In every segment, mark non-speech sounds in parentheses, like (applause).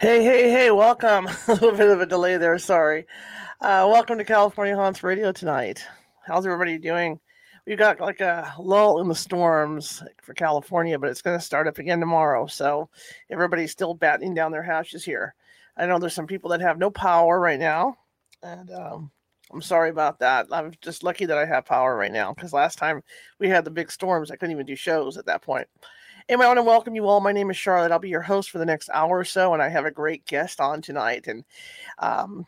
Hey, hey, hey, welcome. (laughs) a little bit of a delay there, sorry. Uh, welcome to California Haunts Radio tonight. How's everybody doing? We've got like a lull in the storms for California, but it's going to start up again tomorrow. So everybody's still battening down their hatches here. I know there's some people that have no power right now, and um, I'm sorry about that. I'm just lucky that I have power right now because last time we had the big storms, I couldn't even do shows at that point. Anyway, I want to welcome you all. My name is Charlotte. I'll be your host for the next hour or so, and I have a great guest on tonight. And um,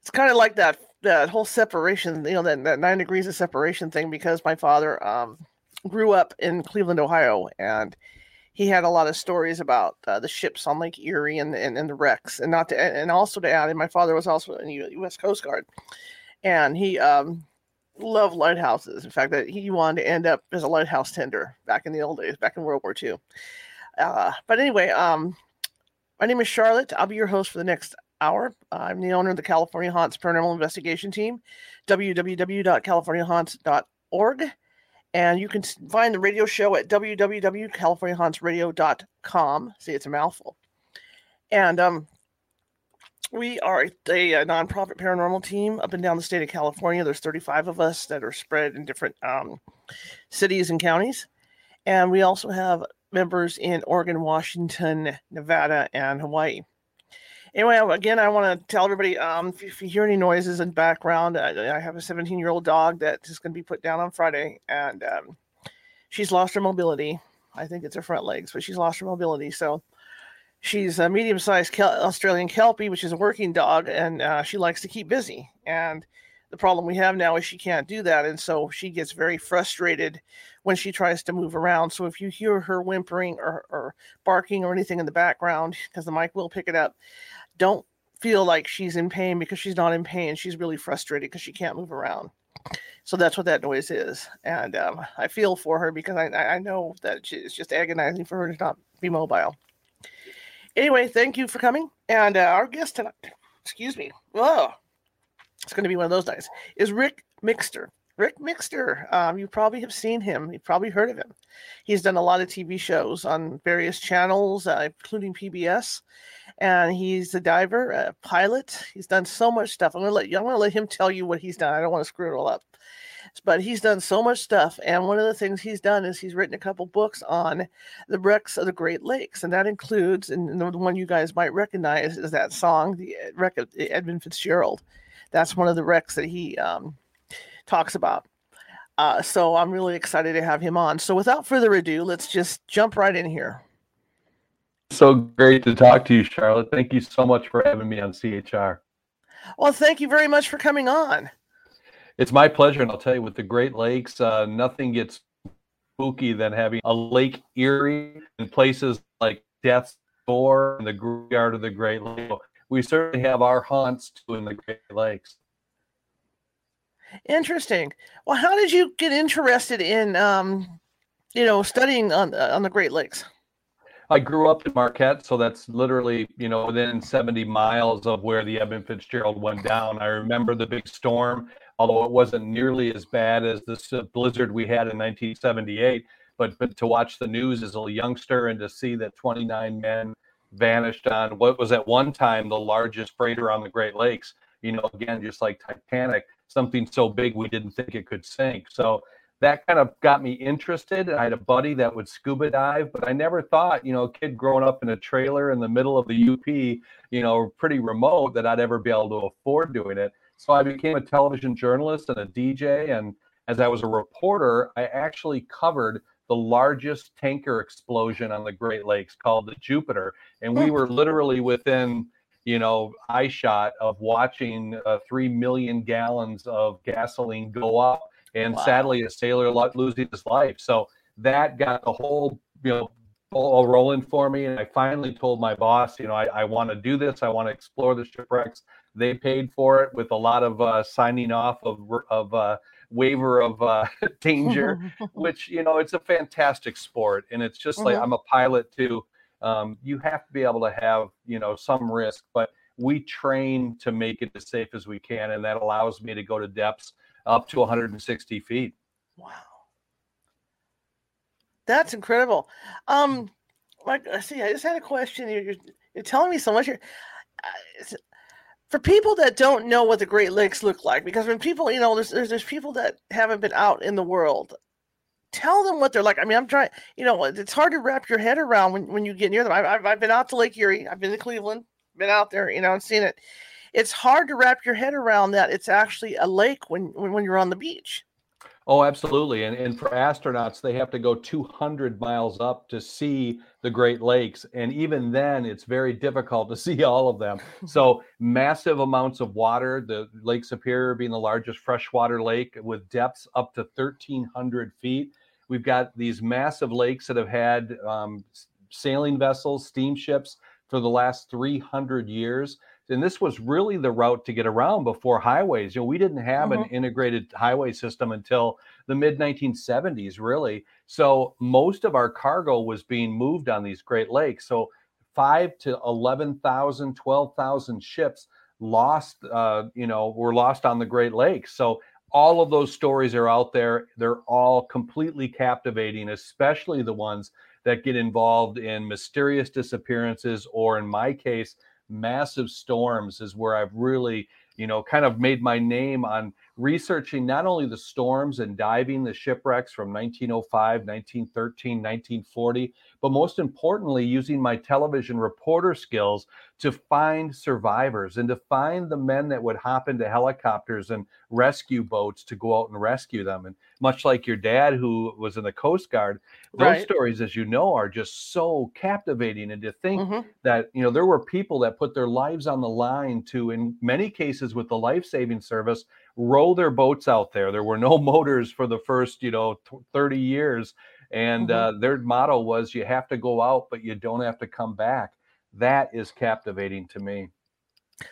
it's kind of like that that whole separation, you know, that, that nine degrees of separation thing because my father um, grew up in Cleveland, Ohio, and he had a lot of stories about uh, the ships on Lake Erie and, and, and the wrecks, and not to and also to add, and my father was also in the U.S. Coast Guard, and he um, loved lighthouses. In fact, that he wanted to end up as a lighthouse tender back in the old days, back in World War II. Uh, but anyway, um, my name is Charlotte. I'll be your host for the next hour. I'm the owner of the California Haunts Paranormal Investigation Team, www.californiahaunts.org. And you can find the radio show at www.californiahauntsradio.com. See, it's a mouthful. And um, we are a, a, nonprofit paranormal team up and down the state of California. There's 35 of us that are spread in different um, cities and counties. And we also have members in Oregon, Washington, Nevada, and Hawaii. Anyway, again, I want to tell everybody um, if, if, you hear any noises in background, I, I have a 17 year old dog that is going to be put down on Friday, and um, she's lost her mobility. I think it's her front legs, but she's lost her mobility. So she's a medium sized Kel- Australian Kelpie, which is a working dog, and uh, she likes to keep busy. And the problem we have now is she can't do that. And so she gets very frustrated when she tries to move around. So if you hear her whimpering or, or barking or anything in the background, because the mic will pick it up, don't feel like she's in pain because she's not in pain. She's really frustrated because she can't move around. So that's what that noise is. And um, I feel for her because I, I know that it's just agonizing for her to not be mobile. Anyway, thank you for coming. And uh, our guest tonight, excuse me, oh, it's going to be one of those nights, is Ric Mixter. Ric Mixter, um, you probably have seen him. You've probably heard of him. He's done a lot of TV shows on various channels, uh, including PBS and he's a diver, a pilot. He's done so much stuff. I'm gonna let you. I'm gonna let him tell you what he's done. I don't want to screw it all up, but he's done so much stuff. And one of the things he's done is he's written a couple books on the wrecks of the Great Lakes, and that includes, and the one you guys might recognize is that song, the uh, wreck of Edmund Fitzgerald. That's one of the wrecks that he um, talks about. Uh, so I'm really excited to have him on. So without further ado, let's just jump right in here. So great to talk to you, Charlotte. Thank you so much for having me on CHR. Well, thank you very much for coming on. It's my pleasure. And I'll tell you, with the Great Lakes, uh, nothing gets spooky than having a Lake Erie in places like Death's Door and the graveyard of the Great Lakes. We certainly have our haunts too in the Great Lakes. Interesting. Well, how did you get interested in, um, you know, studying on on the Great Lakes? I grew up in Marquette, so that's literally you know within 70 miles of where the Edmund Fitzgerald went down. I remember the big storm, although it wasn't nearly as bad as this blizzard we had in 1978. But but to watch the news as a youngster and to see that 29 men vanished on what was at one time the largest freighter on the Great Lakes. You know, again, just like Titanic, something so big we didn't think it could sink. So that kind of got me interested. I had a buddy that would scuba dive, but I never thought, you know, a kid growing up in a trailer in the middle of the UP, you know, pretty remote, that I'd ever be able to afford doing it. So I became a television journalist and a DJ. And as I was a reporter, I actually covered the largest tanker explosion on the Great Lakes called the Jupiter. And we were (laughs) literally within, you know, eye shot of watching uh, 3 million gallons of gasoline go up and wow. sadly a sailor losing his life. So that got the whole you know all rolling for me, and I finally told my boss, you know, I, I want to do this. I want to explore the shipwrecks. They paid for it with a lot of uh, signing off of of uh, waiver of uh, (laughs) danger, (laughs) which you know it's a fantastic sport, and it's just like mm-hmm. I'm a pilot too. Um, you have to be able to have you know some risk, but we train to make it as safe as we can, and that allows me to go to depths up to 160 feet. Wow, that's incredible. Um, like I see, I just had a question. You're, you're, you're telling me so much here. For people that don't know what the Great Lakes look like, because when people, you know, there's, there's there's people that haven't been out in the world. Tell them what they're like. I mean, I'm trying. You know, it's hard to wrap your head around when, when you get near them. I've, I've, I've been out to Lake Erie. I've been to Cleveland. Been out there. You know, and seen it. It's hard to wrap your head around that it's actually a lake when when, when you're on the beach. Oh, absolutely. And, and for astronauts, they have to go 200 miles up to see the Great Lakes. And even then, it's very difficult to (laughs) see all of them. So, massive amounts of water, the Lake Superior being the largest freshwater lake with depths up to 1,300 feet. We've got these massive lakes that have had um, sailing vessels, steamships for the last 300 years and this was really the route to get around before highways. You know, we didn't have mm-hmm. an integrated highway system until the mid 1970s, really. So most of our cargo was being moved on these Great Lakes. So five to 11,000, 12,000 ships lost, uh, you know, were lost on the Great Lakes. So all of those stories are out there. They're all completely captivating, especially the ones that get involved in mysterious disappearances, or in my case, massive storms is where I've really, you know, kind of made my name on researching not only the storms and diving the shipwrecks from 1905, 1913, 1940, but most importantly, using my television reporter skills to find survivors and to find the men that would hop into helicopters and rescue boats to go out and rescue them. And much like your dad, who was in the Coast Guard, those right. stories, as you know, are just so captivating. And to think mm-hmm. that, you know, there were people that put their lives on the line to, in many cases with the life saving service, row their boats out there. There were no (laughs) motors for the first, you know, 30 years. And mm-hmm. uh, their motto was you have to go out, but you don't have to come back. That is captivating to me.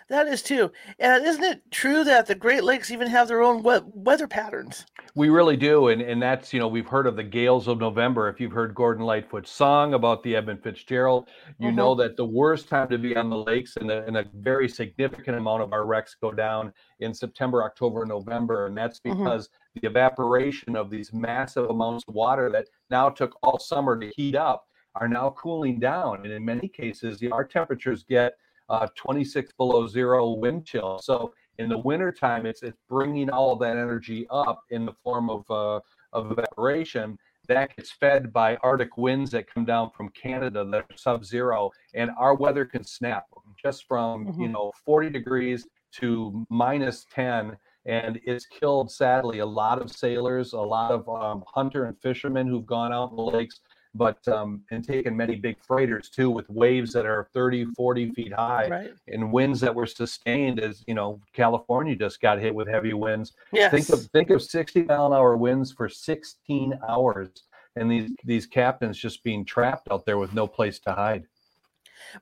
That is too. And isn't it true that the Great Lakes even have their own we- weather patterns? We really do. And, and that's, you know, we've heard of the gales of November. If you've heard Gordon Lightfoot's song about the Edmund Fitzgerald, you mm-hmm. know that the worst time to be on the lakes and a, and a very significant amount of our wrecks go down in September, October, November. And that's mm-hmm. because mm-hmm. the evaporation of these massive amounts of water that now took all summer to heat up are now cooling down. And in many cases, you know, our temperatures get uh, 26 below zero wind chill. So in the wintertime, it's it's bringing all that energy up in the form of uh, of evaporation that gets fed by Arctic winds that come down from Canada that are sub-zero, and our weather can snap just from mm-hmm. you know 40 degrees to minus 10 and it's killed sadly a lot of sailors a lot of um, hunter and fishermen who've gone out in the lakes but um, and taken many big freighters too with waves that are 30 40 feet high right. and winds that were sustained as you know california just got hit with heavy winds yes. think of think of 60 mile an hour winds for 16 hours and these these captains just being trapped out there with no place to hide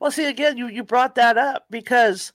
well see again you you brought that up because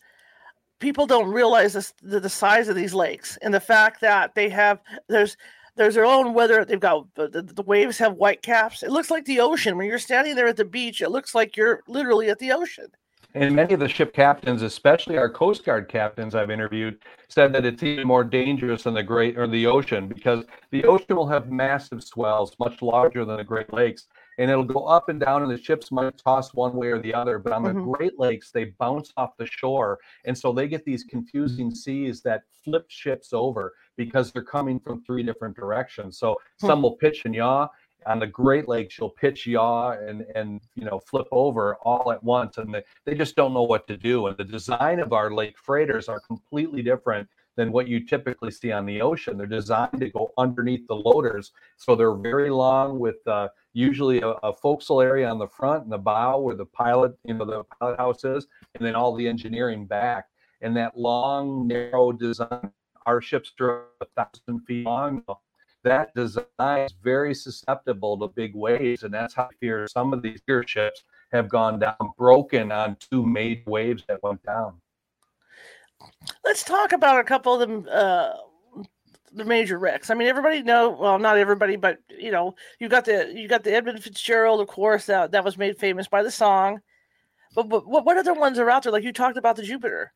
people don't realize this, the, the size of these lakes and the fact that they have there's there's their own weather. They've got the, the, the, waves have white caps. It looks like the ocean. When you're standing there at the beach, it looks like you're literally at the ocean. And many of the ship captains, especially our Coast Guard captains I've interviewed, said that it's even more dangerous than the Great or the ocean because the ocean will have massive swells, much larger than the Great Lakes, and it'll go up and down, and the ships might toss one way or the other. But on the mm-hmm. Great Lakes, they bounce off the shore, and so they get these confusing seas that flip ships over because they're coming from three different directions. So hmm. some will pitch and yaw. On the Great Lakes, you'll pitch yaw and and you know flip over all at once, and they, they just don't know what to do. And the design of our lake freighters are completely different than what you typically see on the ocean. They're designed to go underneath the loaders, so they're very long with uh, usually a, a, forecastle area on the front and the bow where the pilot, you know, the pilot house is, and then all the engineering back. And that long, narrow design our ships are a thousand feet long. That design is very susceptible to big waves, and that's how I fear some of these gear ships have gone down, broken on two major waves that went down. Let's talk about a couple of them. Uh, the major wrecks. I mean, everybody know. Well, not everybody, but you know, you got the you got the Edmund Fitzgerald, of course, that that was made famous by the song. But, but what what other ones are out there? Like you talked about the Jupiter.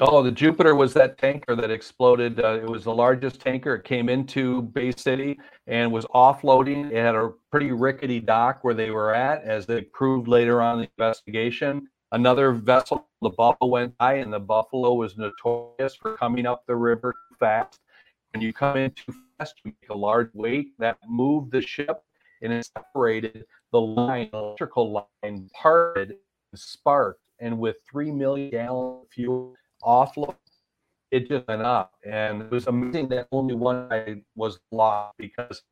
Oh, the Jupiter was that tanker that exploded. Uh, it was the largest tanker. It came into Bay City and was offloading. It had a pretty rickety dock where they were at, as they proved later on the investigation. Another vessel, the Buffalo, went by, and the Buffalo was notorious for coming up the river fast. When you come in too fast, you make a large wake that moved the ship and it separated the line, electrical line, parted, and sparked, and with three million gallons of fuel offload, it just went up. And it was amazing that only one guy was lost because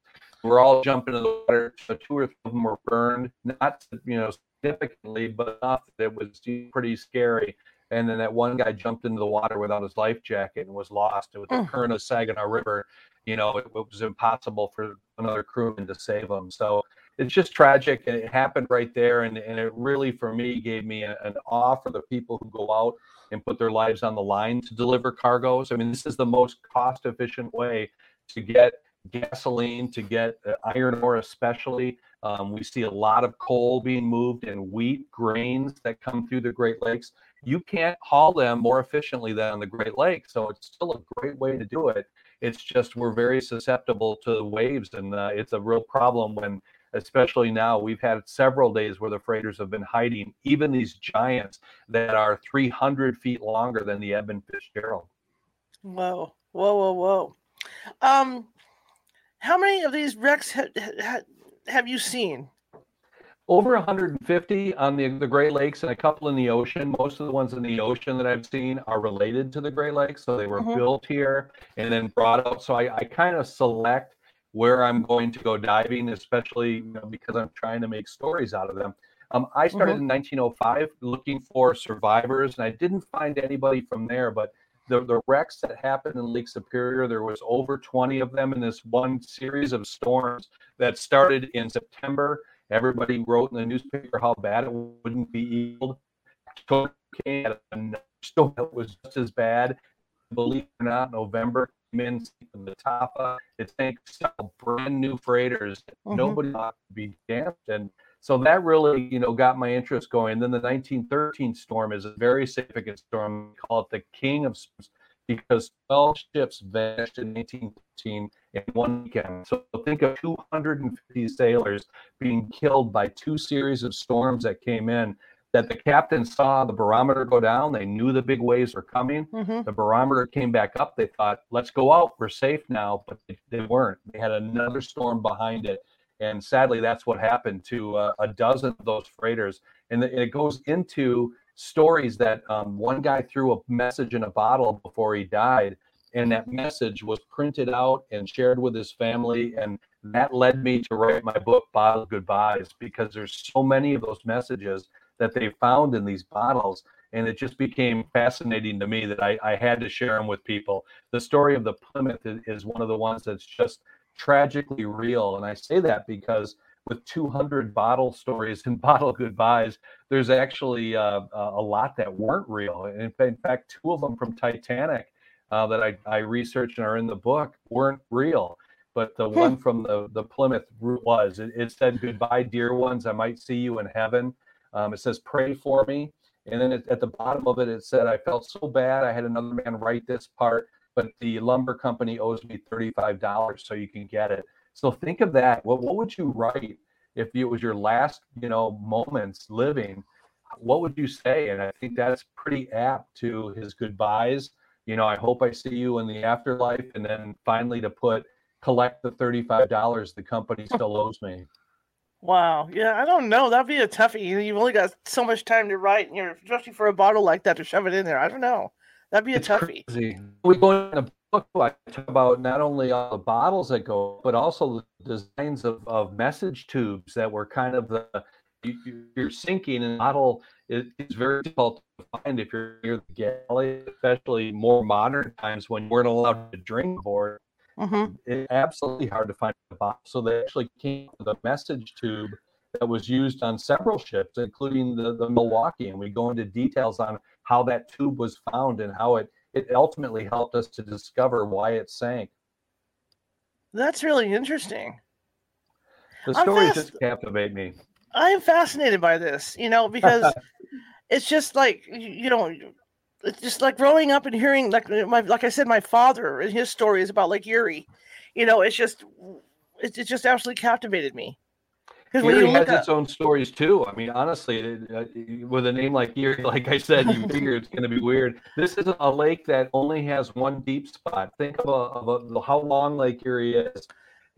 we're all jumping in the water. So two or three of them were burned, not you know significantly, but enough that it was pretty scary. And then that one guy jumped into the water without his life jacket and was lost. With the current of Saginaw River, you know, it, it was impossible for another crewman to save him. So it's just tragic and it happened right there and, and it really for me gave me an awe for the people who go out and put their lives on the line to deliver cargoes i mean this is the most cost efficient way to get gasoline to get uh, iron ore especially um, we see a lot of coal being moved and wheat grains that come through the great lakes you can't haul them more efficiently than on the great lakes so it's still a great way to do it it's just we're very susceptible to the waves and uh, it's a real problem when especially now. We've had several days where the freighters have been hiding, even these giants that are 300 feet longer than the Edmund Fitzgerald. Whoa, whoa, whoa, whoa. Um, how many of these wrecks ha- ha- have you seen? Over 150 on the, the Great Lakes and a couple in the ocean. Most of the ones in the ocean that I've seen are related to the Great Lakes. So they were mm-hmm. built here and then brought out. So I, I kind of select where I'm going to go diving, especially you know, because I'm trying to make stories out of them. Um, I started mm-hmm. in 1905 looking for survivors, and I didn't find anybody from there. But the, the wrecks that happened in Lake Superior, there was over 20 of them in this one series of storms that started in September. Everybody wrote in the newspaper how bad it wouldn't be healed. Came at a storm that was just as bad. Believe it or not, November in the Tapa. It's thanks to brand new freighters. Mm-hmm. Nobody ought to be damped. And so that really, you know, got my interest going. And then the 1913 storm is a very significant storm. We call it the king of storms because 12 ships vanished in 1913 in one weekend. So think of 250 sailors being killed by two series of storms that came in that the captain saw the barometer go down. They knew the big waves were coming. Mm-hmm. The barometer came back up. They thought, let's go out. We're safe now. But they, weren't. They had another storm behind it. And sadly, that's what happened to uh, a dozen of those freighters. And it goes into stories that um, one guy threw a message in a bottle before he died. And that message was printed out and shared with his family. And that led me to write my book, Bottled Goodbyes, because there's so many of those messages that they found in these bottles. And it just became fascinating to me that I, I had to share them with people. The story of the Plymouth is one of the ones that's just tragically real. And I say that because with 200 bottle stories (laughs) and bottle goodbyes, there's actually uh, a lot that weren't real. In, in fact, two of them from Titanic uh, that I, I researched and are in the book weren't real. But the hmm. one from the, the Plymouth was. It, it said, Goodbye, dear ones. I might see you in heaven. Um, it says, pray for me. And then it, at the bottom of it, it said, I felt so bad. I had another man write this part, but the lumber company owes me $35 so you can get it. So think of that. What, what would you write if it was your last, you know, moments living? What would you say? And I think that's pretty apt to his goodbyes. You know, I hope I see you in the afterlife. And then finally to put, collect the $35 the company (laughs) still owes me. Wow. Yeah, I don't know. That'd be a toughie. You've only got so much time to write, and you're especially for a bottle like that to shove it in there. I don't know. That'd be a it's toughie. Crazy. We go in a book. I talk about not only all the bottles that go, but also the designs of, of message tubes that were kind of the you, are sinking in a bottle. It, it's very difficult to find if you're near the galley, especially more modern times when you weren't allowed to drink aboard. Mm-hmm. It's absolutely hard to find a box. So they actually came with a message tube that was used on several ships, including the, the Milwaukee. And we go into details on how that tube was found and how it it ultimately helped us to discover why it sank. That's really interesting. The stories fast- just captivate me. I am fascinated by this, you know, because (laughs) it's just like you know, it's just like growing up and hearing like uh, my like I said, my father and his stories about Lake Erie. You know, it's just it, it just absolutely captivated me. Because Erie has its own stories too. I mean, honestly, uh, with a name like Erie, (laughs) like I said, you figure it's going to be weird. This is a lake that only has one deep spot. Think of, a, of a, how long Lake Erie is,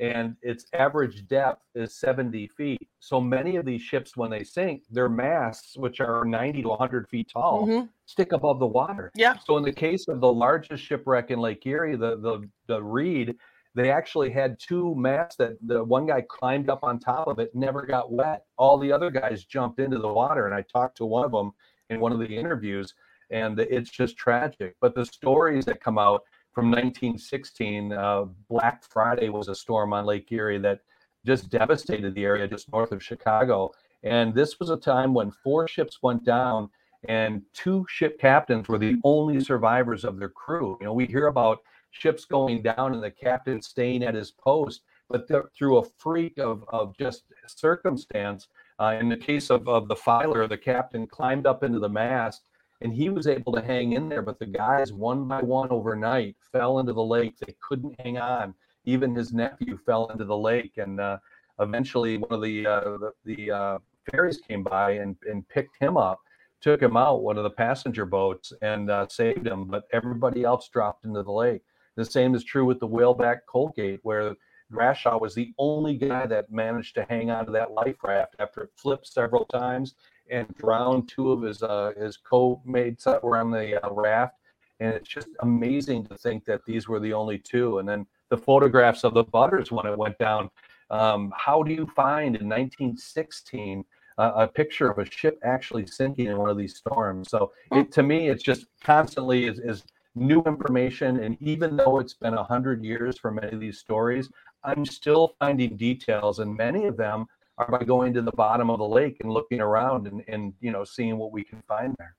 and its average depth is 70 feet. So many of these ships, when they sink, their masts, which are 90 to 100 feet tall, mm-hmm. stick above the water. Yeah. So in the case of the largest shipwreck in Lake Erie, the the the Reed they actually had two masts that the one guy climbed up on top of it, never got wet. All the other guys jumped into the water, and I talked to one of them in one of the interviews, and it's just tragic. But the stories that come out from 1916, uh, Black Friday was a storm on Lake Erie that just devastated the area just north of Chicago. And this was a time when four ships went down, and two ship captains were the only survivors of their crew. You know, we hear about ships going down and the captain staying at his post. But through a freak of, of just circumstance, uh, in the case of, of the filer, the captain climbed up into the mast and he was able to hang in there. But the guys, one by one overnight, fell into the lake. They couldn't hang on. Even his nephew fell into the lake. And uh, eventually, one of the, uh, the, the uh, ferries came by and, and picked him up took him out one of the passenger boats and uh, saved him but everybody else dropped into the lake the same is true with the whaleback Colgate, where Grashaw was the only guy that managed to hang on to that life raft after it flipped several times and drowned two of his uh, his co-mates that were on the uh, raft. And it's just amazing to think that these were the only two. And then the photographs of the Butters when it went down. Um, how do you find in 1916 uh, a picture of a ship actually sinking in one of these storms? So it, to me, it's just constantly is, is new information. And even though it's been a hundred years for many of these stories, I'm still finding details, and many of them are by going to the bottom of the lake and looking around and, and you know seeing what we can find there.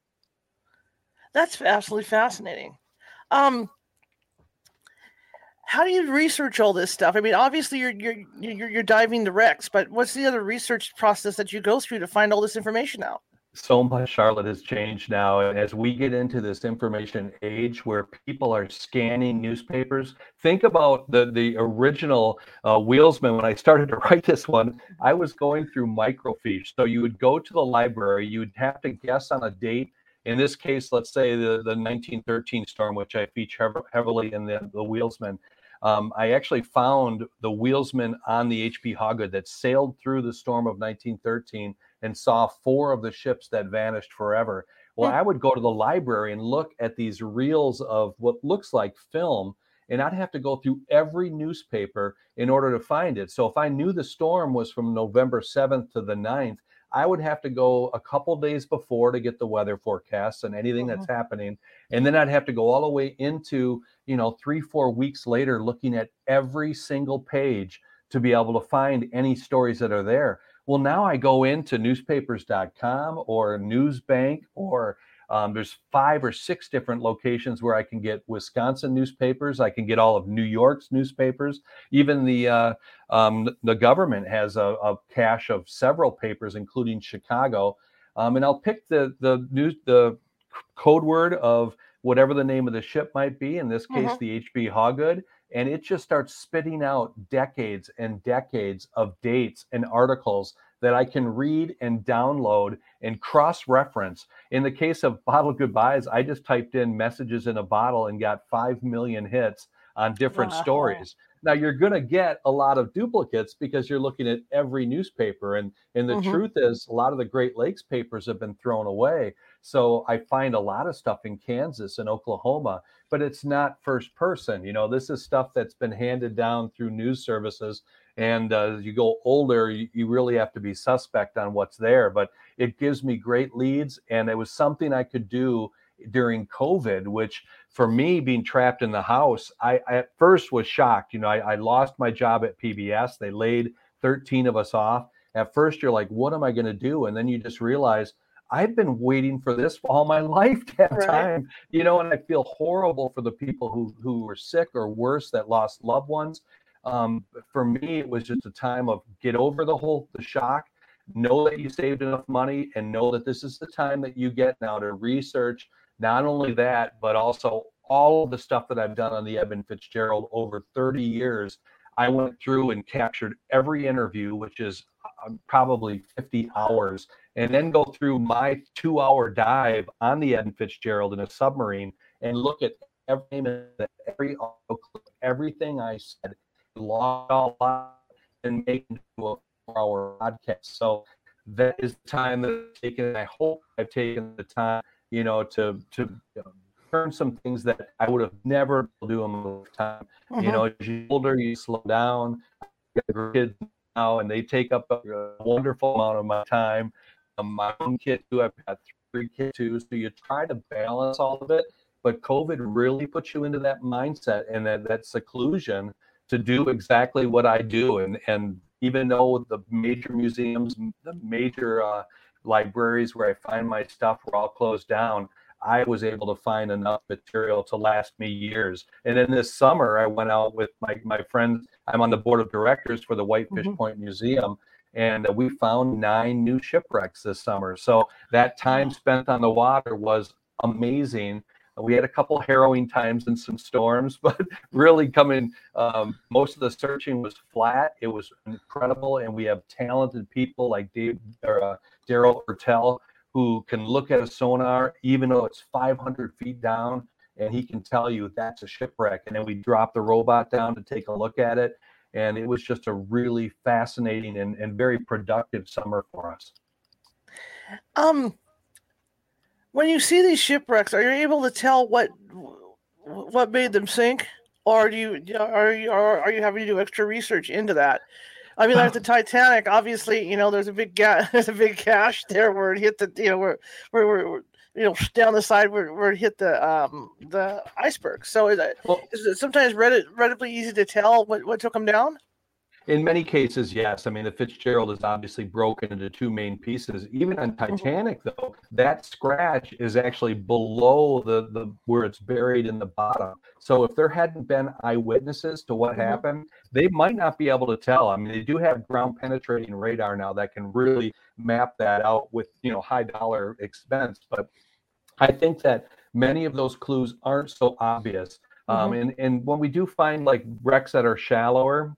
That's absolutely fascinating. Um, how do you research all this stuff? I mean, obviously you're you're you're, you're diving the wrecks, but what's the other research process that you go through to find all this information out? So much charlotte has changed now. And as we get into this information age where people are scanning newspapers think about the the original uh, wheelsman. When i started to (laughs) write this one i was going through microfiche. So you would go to the library you would have to guess on a date. In this case let's say the, the 1913 storm which i feature heavily in the, the wheelsman. Um, I actually found the wheelsman on the HB Hawgood that sailed through the storm of 1913 and saw four of the ships that vanished forever. Well. I would go to the library and look at these reels of what looks like film, and I'd have to go through every newspaper in order to find it. So if I knew the storm was from November 7th to the 9th, I would have to go a couple days before to get the weather forecasts and anything that's uh-huh. happening. And then I'd have to go all the way into, you know, three, four weeks later looking at every single page to be able to find any stories that are there. Well, now I go into newspapers.com or Newsbank or um, there's five or six different locations where I can get Wisconsin newspapers. I can get all of New York's newspapers. Even the uh, um, the government has a, a, cache of several papers, including Chicago. Um, and I'll pick the the news the code word of whatever the name of the ship might be. In this case, mm-hmm. the HB Hawgood and it just starts spitting out decades and decades of dates and articles that I can read and download and cross reference. In the case of Bottle Goodbyes, I just typed in messages in a bottle and got 5 million hits on different wow. stories. Now you're going to get a lot of duplicates because you're looking at every newspaper and and the mm-hmm. truth is a lot of the Great Lakes papers have been thrown away. So I find a lot of stuff in Kansas and Oklahoma but it's not first person. You know, this is stuff that's been handed down through news services. And uh, as you go older, you, you really have to be suspect on what's there. But it gives me great leads. And it was something I could do during COVID, which for me, being trapped in the house, I, I at first was shocked. You know, I, I lost my job at PBS. They laid 13 of us off. At first, you're like, what am I going to do? And then you just realize I've been waiting for this all my (laughs) lifetime Right. time, you know, and I feel horrible for the people who who were sick or worse that lost loved ones. Um, for me, it was just a time of get over the whole the shock, know that you saved enough money, and know that this is the time that you get now to research not only that, but also all of the stuff that I've done on the Edmund Fitzgerald over 30 years. I went through and captured every interview, which is uh, probably 50 hours, and then go through my two hour dive on the Edmund Fitzgerald in a submarine and look at every name every everything I said, log all out, and make it into a four hour podcast. So that is the time that I've taken. I hope I've taken the time, you know, to to learn some things that I would have never do in my lifetime. You know, mm-hmm. as you get older, you slow down. Kids now, and they take up a wonderful amount of my time. My own kid too. I've got three kids too, so you try to balance all of it. But COVID really puts you into that mindset and that, that seclusion to do exactly what I do. And and even though the major museums, the major uh, libraries where I find my stuff were all closed down, I was able to find enough material to last me years. And then this summer, I went out with my my friends. I'm on the board of directors for the Whitefish Mhm. Point Museum, and uh, we found nine new shipwrecks this summer. So that time spent on the water was amazing. We had a couple harrowing times and some storms, (laughs) but really coming, um, most of the searching was flat. It was incredible, and we have talented people like Dave or uh, Darryl Ertel who can look at a sonar even though it's 500 feet down, and he can tell you that's a shipwreck. And then we drop the robot down to take a look at it, and it was just a really fascinating and, and very productive summer for us. Um, when you see these shipwrecks, are you able to tell what what made them sink, or do you are you are, are you having to do extra research into that? I mean, like the (laughs) Titanic, obviously, you know, there's a big ga- (laughs) there's a big gash there where it hit the you know where where, where, where you know down the side where, where it hit the um the iceberg. So is it, Well, is it sometimes readily, relatively easy to tell what, what took them down? In many cases, yes. I mean, the Fitzgerald is obviously broken into two main pieces. Even on Titanic, though, that scratch is actually below the, the where it's buried in the bottom. So if there hadn't been eyewitnesses to what Mhm. happened, they might not be able to tell. I mean, they do have ground penetrating radar now that can really map that out with you know high dollar expense. But I think that many of those clues aren't so obvious. Um, and, and when we do find like wrecks that are shallower,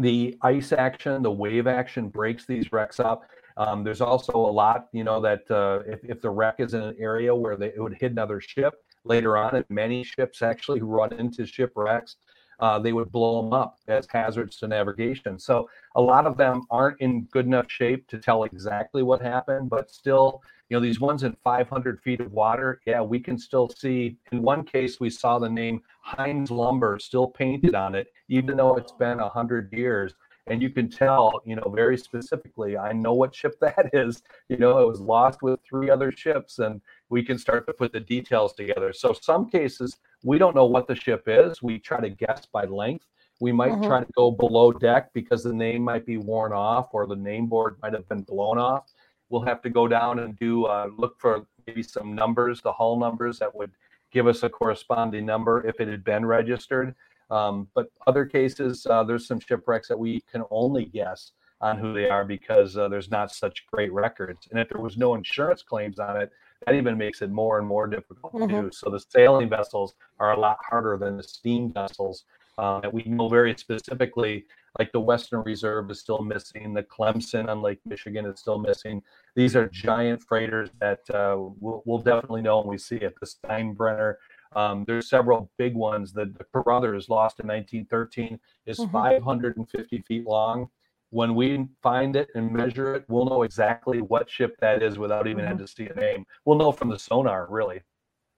the ice action, the wave action breaks these wrecks up. Um, there's also a lot, you know, that uh, if, if the wreck is in an area where they, it would hit another ship later on, and many ships actually run into shipwrecks, uh, they would blow them up as hazards to navigation. So a lot of them aren't in good enough shape to tell exactly what happened, but still, you know, these ones in 500 feet of water, yeah, we can still see. In one case, we saw the name Hines Lumber still painted on it, even though it's been 100 years. And you can tell, you know, very specifically, I know what ship (laughs) that is. You know, it was lost with three other ships, and we can start to put the details together. So, some cases, we don't know what the ship is. We try to guess by length. We might Mhm. try to go below deck because the name might be worn off or the name board might have been blown off. We'll have to go down and do uh, look for maybe some numbers, the hull numbers that would give us a corresponding number if it had been registered. Um, but other cases, uh, there's some shipwrecks that we can only guess on who they are because uh, there's not such great records. And if there was no insurance claims on it, that even makes it more and more difficult to do. So the sailing vessels are a lot harder than the steam vessels. Uh, that we know very specifically, like the Western Reserve is still missing, the Clemson on Lake Michigan is still missing. These are giant freighters that uh, we'll, we'll definitely know when we see it. The Steinbrenner, um, there's several big ones. The, the Carruthers lost in 1913 is Mhm. 550 feet long. When we find it and measure it, we'll know exactly what ship that is without even having to see a name. We'll know from the sonar, really.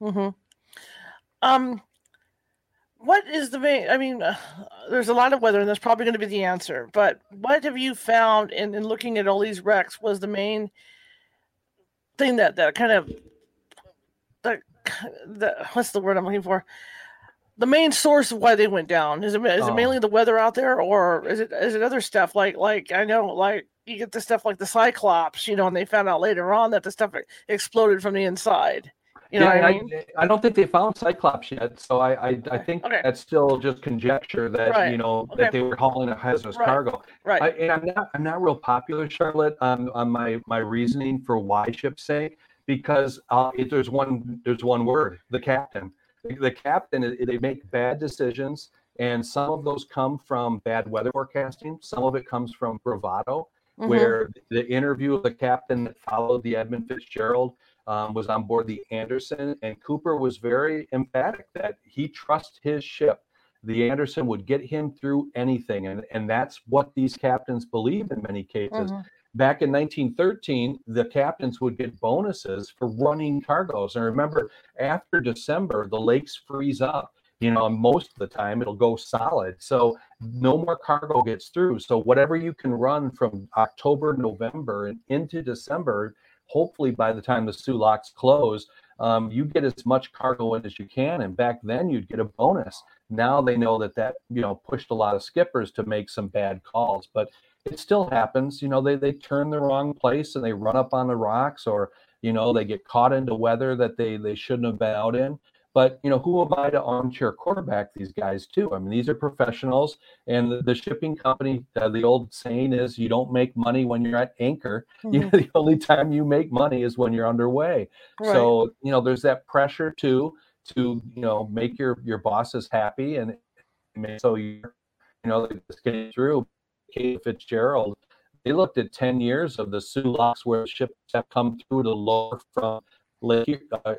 Mm-hmm. Um, what is the main? I mean, uh, there's a lot of weather, and that's probably going to be the answer. But what have you found in, in looking at all these wrecks? Was the main thing that that kind of that the what's the word I'm looking for? The main source of why they went down is it is Oh. it mainly the weather out there, or is it is it other stuff like like I know like you get the stuff like the Cyclops, you know, and they found out later on that the stuff exploded from the inside. You know yeah, I, mean? I, I, don't think they found Cyclops yet, so I I, I think okay. that's still just conjecture that right. you know okay. that they were hauling a hazardous right. cargo. Right. I, and I'm not I'm not real popular, Charlotte, on on my my reasoning for why ships say because uh, it, there's one there's one word the captain. The, captain they make bad decisions, and some of those come from bad weather forecasting. Some of it comes from bravado. Mm-hmm. Where the interview of the captain that followed the Edmund Fitzgerald um, was on board the Anderson, and Cooper was very emphatic that he trusts his ship. The Anderson would get him through anything, and, and that's what these captains believe in many cases. Mm-hmm. Back in 1913, the captains would get bonuses for running cargoes. And remember, after December, the lakes freeze up. You know, most of the time it'll go solid. So no more cargo gets through. So whatever you can run from October, November, and into December, hopefully by the time the Soo locks close, um, you get as much cargo in as you can. And back then you'd get a bonus. Now they know that that, you know, pushed a lot of skippers to make some bad calls, but it still happens. You know, they, they turn the wrong place and they run up on the rocks or, you know, they get caught into weather that they, they shouldn't have been out in. But you know, who am I to armchair quarterback these guys too? I mean, these are professionals, and the, the shipping company. Uh, the old saying is, you don't make money when you're at anchor. Mm-hmm. (laughs) You know, the only time you make money is when you're underway. Right. So you know, there's that pressure too to you know make your your bosses happy, and so you you know just getting through. Kate Fitzgerald, they looked at 10 years of the Soo locks where ships have come through the lower from Lake uh,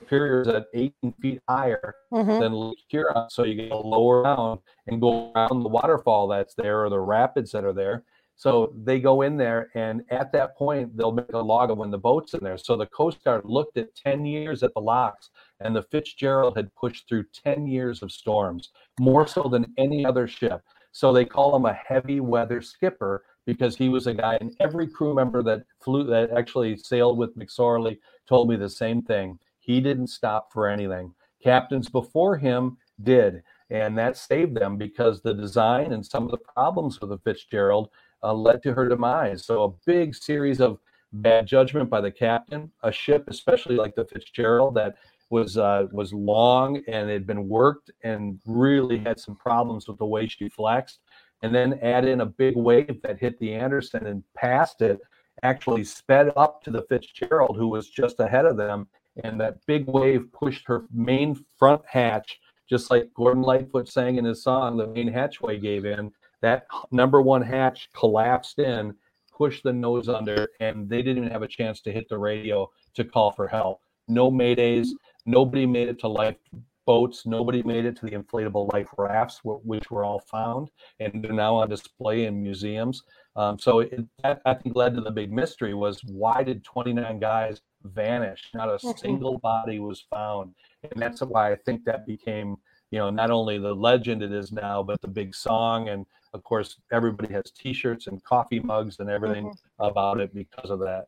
Superior is at 18 feet higher mm-hmm. than Lake Huron. So you get to lower down and go around the waterfall that's there or the rapids that are there. So they go in there, and at that point, they'll make a log of when the boat's in there. So the Coast Guard looked at 10 years at the locks, and the Fitzgerald had pushed through 10 years of storms, more so than any other ship. So they call him a heavy weather skipper because he was a guy, and every crew member that flew, that actually sailed with McSorley, told me the same thing. He didn't stop for anything. Captains before him did, and that saved them because the design and some of the problems with the Fitzgerald uh, led to her demise. So a big series of bad judgment by the captain, a ship, especially like the Fitzgerald, that was uh, was long and had been worked and really had some problems with the way she flexed. And then add in a big wave that hit the Anderson and passed it, actually sped up to the Fitzgerald, who was just ahead of them, and that big wave pushed her main front hatch, just like Gordon Lightfoot sang in his song, the main hatchway gave in. That number one hatch collapsed in, pushed the nose under, and they didn't even have a chance to hit the radio to call for help. No maydays. Nobody made it to lifeboats. Nobody made it to the inflatable life rafts, which were all found, and they're now on display in museums. Um, so it, that I think led to the big mystery was why did 29 guys vanish? Not a mm-hmm. single body was found, and that's why I think that became you know not only the legend it is now, but the big song, and of course everybody has T-shirts and coffee mugs and everything mm-hmm. about it because of that.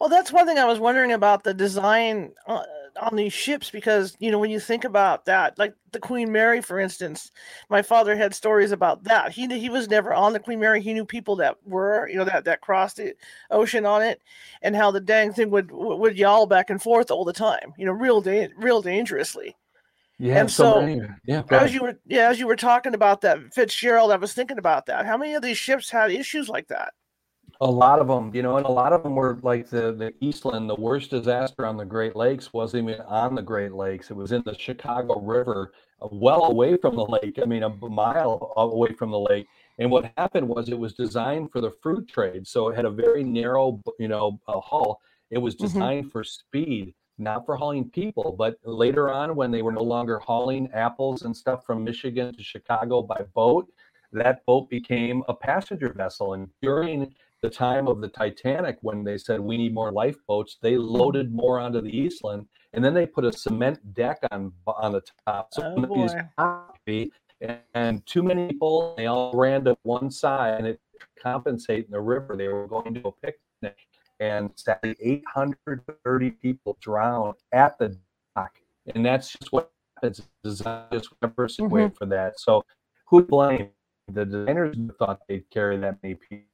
Well, that's one thing I was wondering about the design uh, on these ships because you know when you think about that, like the Queen Mary, for instance, my father had stories about that. He he was never on the Queen Mary. He knew people that were, you know, that that crossed the ocean on it, and how the dang thing would would yawl back and forth all the time. You know, real da- real dangerously. Yeah, and so, so yeah, as you were yeah as you were talking about that Fitzgerald, I was thinking about that. How many of these ships had issues like that? A lot of them, you know, and a lot of them were like the the Eastland. The worst disaster on the Great Lakes wasn't even on the Great Lakes. It was in the Chicago River, uh, well away from the lake. I mean, a mile away from the lake. And what happened was it was designed for the fruit trade, so it had a very narrow, you know, hull. It was mm-hmm. designed mm-hmm. for speed, not for hauling people. But later on, when they were no longer hauling apples and stuff from Michigan to Chicago by boat, that boat became a passenger vessel. And during the time of the Titanic when they said we need more lifeboats, they loaded more onto the Eastland, and then they put a cement deck on on the top. So oh, boy. and too many people, they all ran to one side, and it compensate in the river. They were going to a picnic, and sadly, 830 people drowned at the dock, and that's just what happens. Designers one person mm-hmm. wait for that. So who blame? The designers thought they'd carry that many people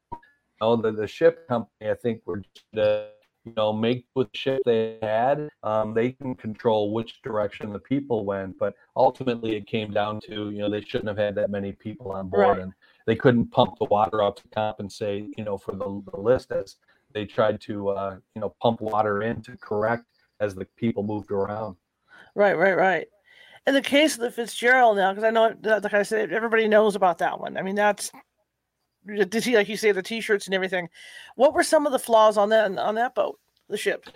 know, the, the ship company, I think, were the you know make with the ship they had. Um, they can control which direction the people went, but ultimately it came down to you know they shouldn't have had that many people on board, right. and they couldn't pump the water up to compensate you know for the, the list as they tried to uh, you know pump water in to correct as the people moved around. Right, right, right. In the case of the Fitzgerald now, because I know, uh, like I said, everybody knows about that one. I mean, that's did he like you say the t-shirts and everything? What were some of the flaws on that on that boat, the ship?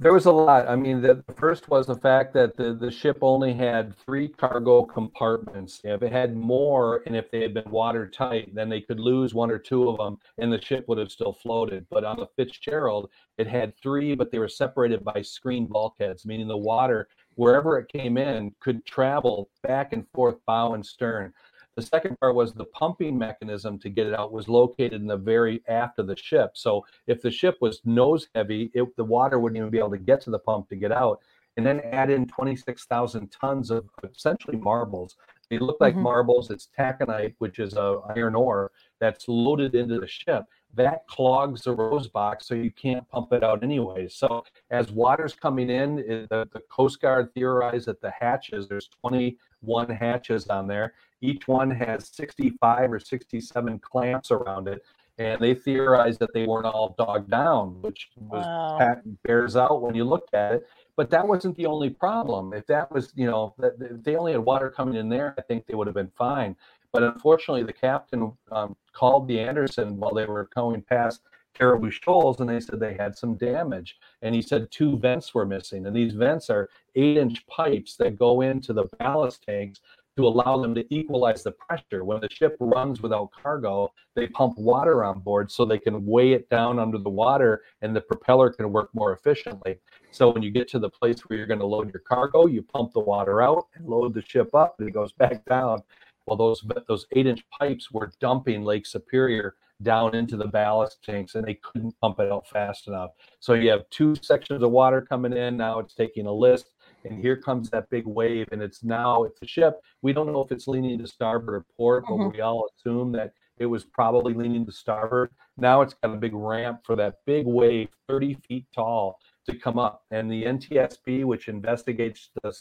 There was a lot. I mean, the first was the fact that the, the ship only had three cargo compartments. If it had more and if they had been watertight, then they could lose one or two of them and the ship would have still floated. But on the Fitzgerald, it had three, but they were separated by screen bulkheads, meaning the water, wherever it came in, could travel back and forth bow and stern. The second part was the pumping mechanism to get it out was located in the very aft of the ship. So if the ship was nose heavy, it, the water wouldn't even be able to get to the pump to get out. And then add in 26,000 tons of essentially marbles. They look like mm-hmm. marbles. It's taconite, which is a iron ore that's loaded into the ship. That clogs the rose box, so you can't pump it out anyway. So as water's coming in, the, the Coast Guard theorized that the hatches, there's 21 hatches on there, each one has 65 or 67 clamps around it. And they theorized that they weren't all dogged down, which was wow. bears out when you look at it. But that wasn't the only problem. If that was, you know, that if they only had water coming in there, I think they would have been fine. But unfortunately, the captain um, called the Anderson while they were going past Caribou Shoals, and they said they had some damage. And he said two vents were missing, and these vents are eight-inch pipes that go into the ballast tanks to allow them to equalize the pressure. When the ship runs without cargo, they pump water on board so they can weigh it down under the water and the propeller can work more efficiently. So when you get to the place where you're going to load your cargo, you pump the water out and load the ship up and it goes back down. Well, those those eight inch pipes were dumping Lake Superior down into the ballast tanks and they couldn't pump it out fast enough. So you have two sections of water coming in. Now it's taking a list and here comes that big wave and it's now it's a ship we don't know if it's leaning to starboard or port mm-hmm. but we all assume that it was probably leaning to starboard now it's got a big ramp for that big wave 30 feet tall to come up and the ntsb which investigates the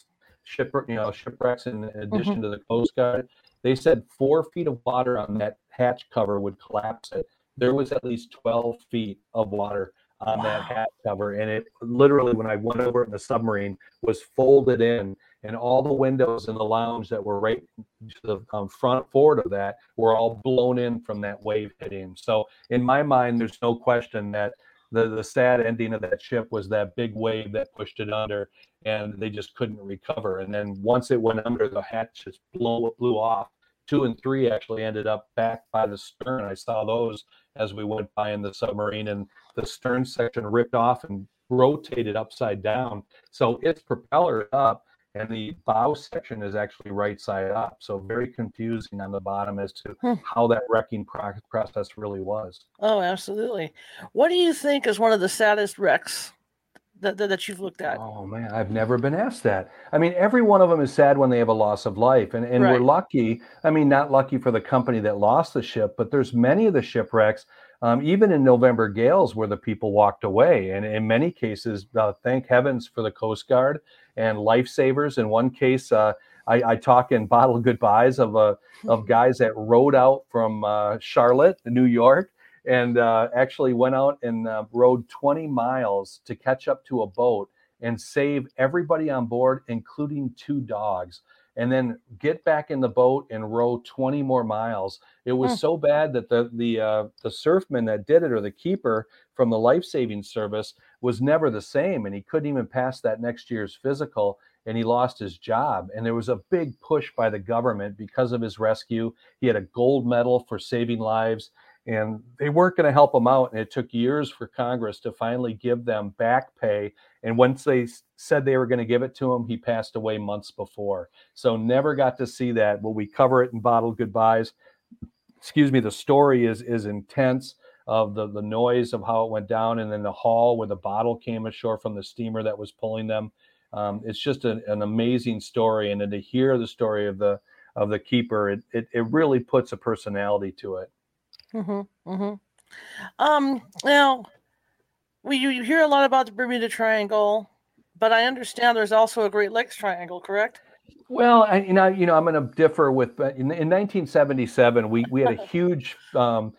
ship you know shipwrecks in addition mm-hmm. to the coast guard they said four feet of water on that hatch cover would collapse it there was at least 12 feet of water on wow. that hatch cover. And it literally, when I went over in the submarine, was folded in, and all the windows in the lounge that were right to the um, front forward of that were all blown in from that wave hitting. So, in my mind, there's no question that the, the sad ending of that ship was that big wave that pushed it under, and they just couldn't recover. And then once it went under, the hatch just blew, blew off. Two and three actually ended up back by the stern. I saw those as we went by in the submarine, and the stern section ripped off and rotated upside down. So its propeller up, and the bow section is actually right side up. So very confusing on the bottom as to hmm. how that wrecking process really was. Oh, absolutely. What do you think is one of the saddest wrecks that, that, you've looked at? Oh man, I've never been asked that. I mean, every one of them is sad when they have a loss of life, and and right. we're lucky. I mean, not lucky for the company that lost the ship, but there's many of the shipwrecks, um, even in November gales, where the people walked away, and in many cases, uh, thank heavens for the Coast Guard and lifesavers. In one case. Uh, I, I, talk in (laughs) bottle goodbyes of uh, of (laughs) guys that rode out from uh, Charlotte, New York, and uh, actually went out and uh, rode 20 miles to catch up to a boat and save everybody on board, including two dogs, and then get back in the boat and row 20 more miles. It was mm. so bad that the the uh, the surfman that did it or the keeper from the life saving service was never the same, and he couldn't even pass that next year's physical and he lost his job. And there was a big push by the government because of his rescue. He had a gold medal for saving lives and they weren't going to help him out. And it took years for Congress to finally give them back pay. And once they said they were going to give it to him, he passed away months before. So never got to see that. Will we cover it in bottled goodbyes? Excuse me. The story is is intense of the the noise of how it went down, and then the hall where the bottle came ashore from the steamer that was pulling them. Um, it's just an, an amazing story, and then to hear the story of the of the keeper, it, it, it really puts a personality to it. Mm-hmm, mm-hmm. Um, now, we you, you hear a lot about the Bermuda Triangle, but I understand there's also a Great Lakes Triangle, correct? Well, I, you know, you know, I'm going to differ with. In, in 1977, we we had a (laughs) huge. Um,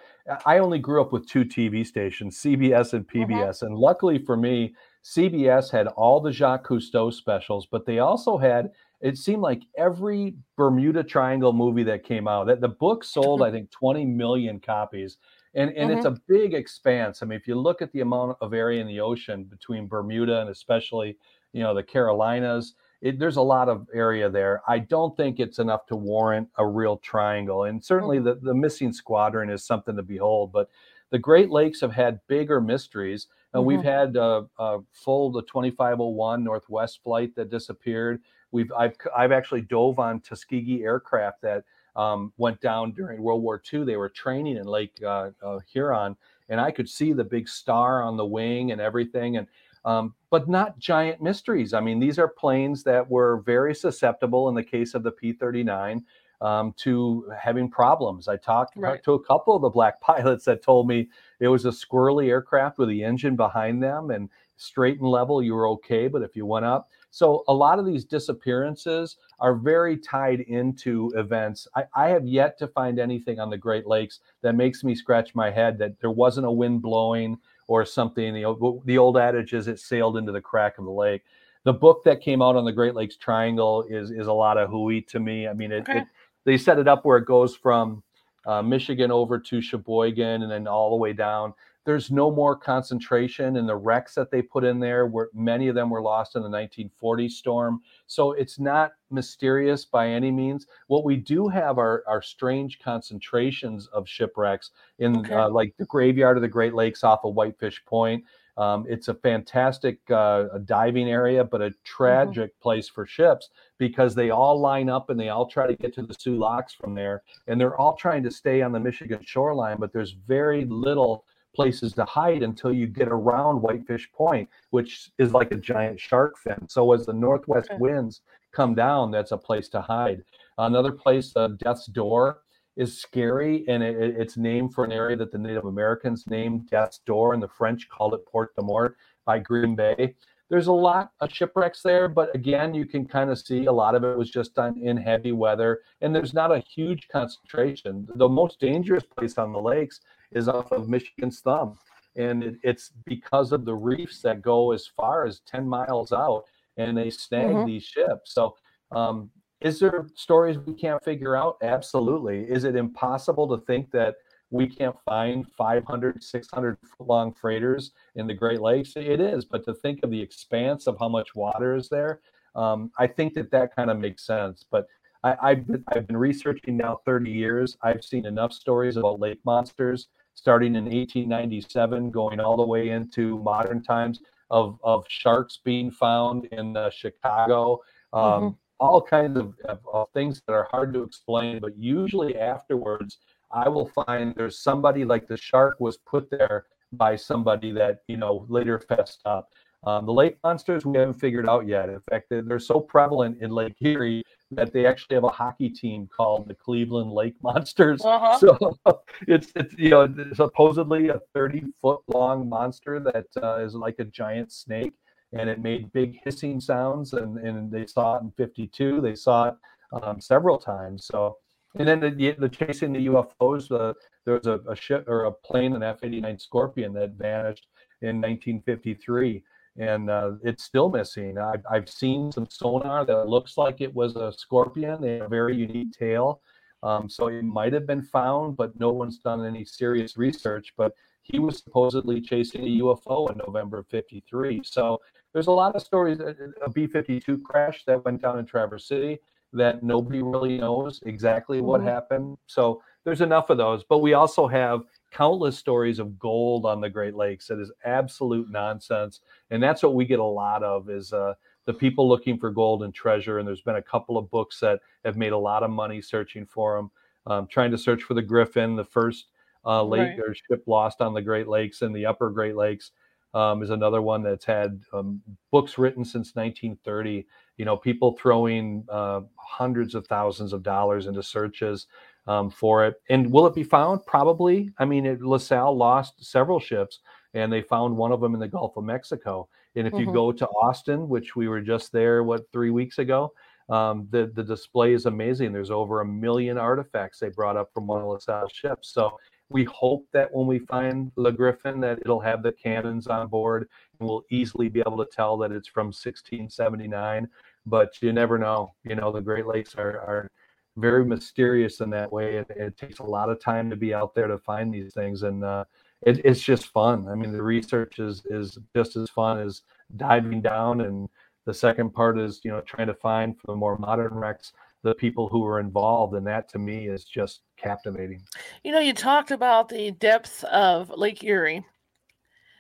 I only grew up with two TV stations, CBS and PBS, uh-huh. and luckily for me, CBS had all the Jacques Cousteau specials, but they also had. It seemed like every Bermuda Triangle movie that came out. That the book sold, I think, 20 million copies, and and mm-hmm. it's a big expanse. I mean, if you look at the amount of area in the ocean between Bermuda and especially you know the Carolinas it, there's a lot of area there. I don't think it's enough to warrant a real triangle. And certainly mm-hmm. the, the missing squadron is something to behold. But the Great Lakes have had bigger mysteries. Uh, mm-hmm. We've had uh, uh, full the 2501 Northwest flight that disappeared. We've I've I've actually dove on Tuskegee aircraft that um, went down during World War II. They were training in Lake uh, uh, Huron, and I could see the big star on the wing and everything. And um, but not giant mysteries. I mean, these are planes that were very susceptible in the case of the P 39 um, to having problems. I talked, right. talked to a couple of the black (laughs) pilots that told me it was a squirrely aircraft with the engine behind them and straight and level, you were okay. But if you went up, so a lot of these disappearances are very tied into events. I, I, have yet to find anything on the Great Lakes that makes me scratch my head that there wasn't a wind blowing or something. The old, the old adage is it sailed into the crack of the lake. The book that came out on the Great Lakes Triangle is is a lot of hooey to me. I mean, it, okay. it they set it up where it goes from uh, Michigan over to Sheboygan and then all the way down there's no more concentration in the wrecks that they put in there where many of them were lost in the 1940 storm so it's not mysterious by any means what we do have are, are strange concentrations of shipwrecks in okay. uh, like the graveyard of the great lakes off of whitefish point um, it's a fantastic uh, diving area, but a mm-hmm. tragic mm-hmm. place for ships because they all line up and they all try to get to the Soo Locks from there. And they're all trying to stay on the Michigan shoreline, but there's very little places to hide until you get around Whitefish Point, which is like a giant shark fin. So as the northwest okay. winds come down, that's a place to hide. Another place, uh, Death's Door, is scary, and it, it's named for an area that the Native Americans named Death's Door, and the French called it Port de Mort by Green Bay. There's a lot of shipwrecks there, but again, you can kind of see a lot of it was just done in heavy weather, and there's not a huge concentration. The most dangerous place on the lakes is off of Michigan's thumb. And it, it's because of the reefs that go as far as 10 miles out and they snag mm-hmm. these ships. So, um, is there stories we can't figure out? Absolutely. Is it impossible to think that we can't find 500, 600 foot long freighters in the Great Lakes? It is. But to think of the expanse of how much water is there, um, I think that that kind of makes sense. But I, have been, I've been researching now 30 years. I've seen enough stories about lake monsters starting in 1897, going all the way into modern times of, of sharks being found in uh, Chicago. Um, mm-hmm. All kinds of, of, of, things that are hard to explain, but usually afterwards, I will find there's somebody like the shark was put there by somebody that you know later fessed up. Um, the lake monsters we haven't figured out yet. In fact, they're, they're so prevalent in Lake Erie that they actually have a hockey team called the Cleveland Lake Monsters. Uh-huh. So (laughs) it's it's you know supposedly a 30 foot long monster that uh, is like a giant snake, and it made big hissing sounds. And and they saw it in 52. They saw it um, several times. So and then the the chasing the UFOs. Uh, there was a, a ship or a plane, an F-89 Scorpion, that vanished in 1953 and uh, it's still missing. I've, I've seen some sonar that looks like it was a scorpion. They have a very unique tail. Um, so it might have been found, but no one's done any serious research. But he was supposedly chasing a UFO in November of 53. So there's a lot of stories. A B 52 crash that went down in Traverse City that nobody really knows exactly what mm-hmm. happened. So there's enough of those. But we also have countless stories of gold on the Great Lakes. It is absolute nonsense, and that's what we get a lot of is uh, the people looking for gold and treasure. And there's been a couple of books that have made a lot of money searching for them. Um, trying to search for the Griffin, the first uh, lake right. or ship lost on the Great Lakes and the Upper Great Lakes. Um, is another one that's had um, books written since 1930. You know, people throwing uh, hundreds of thousands of dollars into searches. Um, for it. And will it be found? Probably. I mean, it, LaSalle lost several ships, and they found one of them in the Gulf of Mexico. And if mm-hmm. you go to Austin, which we were just there, what three weeks ago, um, the the display is amazing. There's over a million artifacts they brought up from one of LaSalle's ships. So we hope that when we find Le Griffin, that it'll have the cannons on board, and we'll easily be able to tell that it's from 1679. But you never know. You know, the Great Lakes are are very mysterious in that way. It, it takes a lot of time to be out there to find these things, and uh, it, it's just fun. I mean, the research is is just as fun as diving down and the second part is, you know, trying to find for the more modern wrecks the people who were involved, and that to me is just captivating. You know, you talked about the depth of Lake Erie.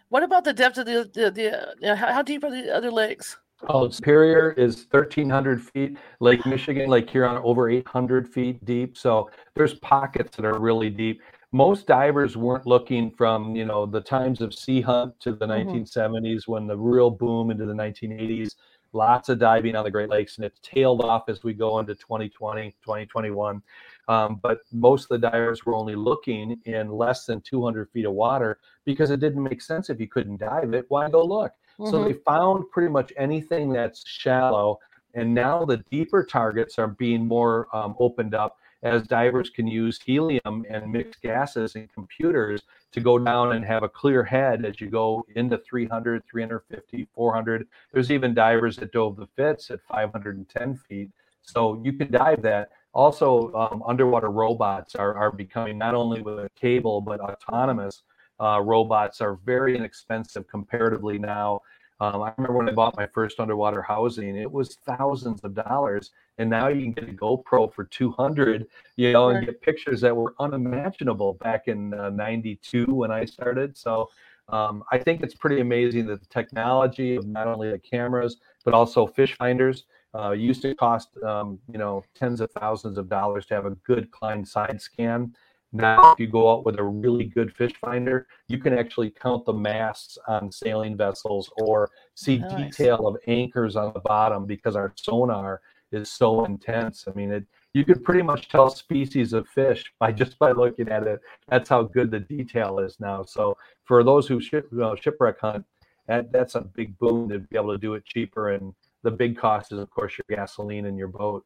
What about the depth of the the, the uh, how deep are the other lakes? Oh, Superior is 1,300 feet. Lake Michigan, Lake Huron, over 800 feet deep. So there's pockets that are really deep. Most divers weren't looking from you know the times of sea hunt to the mm-hmm. 1970s when the real boom into the 1980s lots of diving on the Great Lakes, and it's tailed off as we go into 2020, 2021. Um, but most of the divers were only looking in less than 200 feet of water because it didn't make sense if you couldn't dive it. Why go look? Mm-hmm. So they found pretty much anything that's shallow. And now the deeper targets are being more um, opened up as divers can use helium and mixed gases and computers to go down and have a clear head as you go into 300, 350, 400. There's even divers that dove the Fitz at 510 feet. So you can dive that. Also, um, underwater robots are, are becoming not only with a cable, but autonomous uh, robots are very inexpensive comparatively now um, I remember when I bought my first underwater housing, it was thousands of dollars, and now you can get a GoPro for 200, you know, and get pictures that were unimaginable back in uh, 92 when I started. So um, I think it's pretty amazing that the technology of not only the cameras, but also fish finders uh, used to cost, um, you know, tens of thousands of dollars to have a good Klein side scan. Now, if you go out with a really good fish finder, you can actually count the masts on sailing vessels or see detail of anchors on the bottom because our sonar is so intense. I mean, it, you could pretty much tell species of fish by (laughs) just by looking at it. That's how good the detail is now. So for those who ship, you know, shipwreck hunt, that, that's a big boon to be able to do it cheaper. And the big cost is, of course, your gasoline and your boat.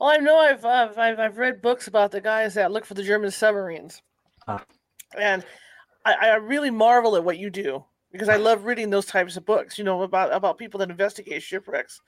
Well, I know I've, I've I've read books about the guys that look for the German submarines, ah. and I, I really marvel at what you do because I (laughs) love reading those types of books. You know about about people that investigate shipwrecks.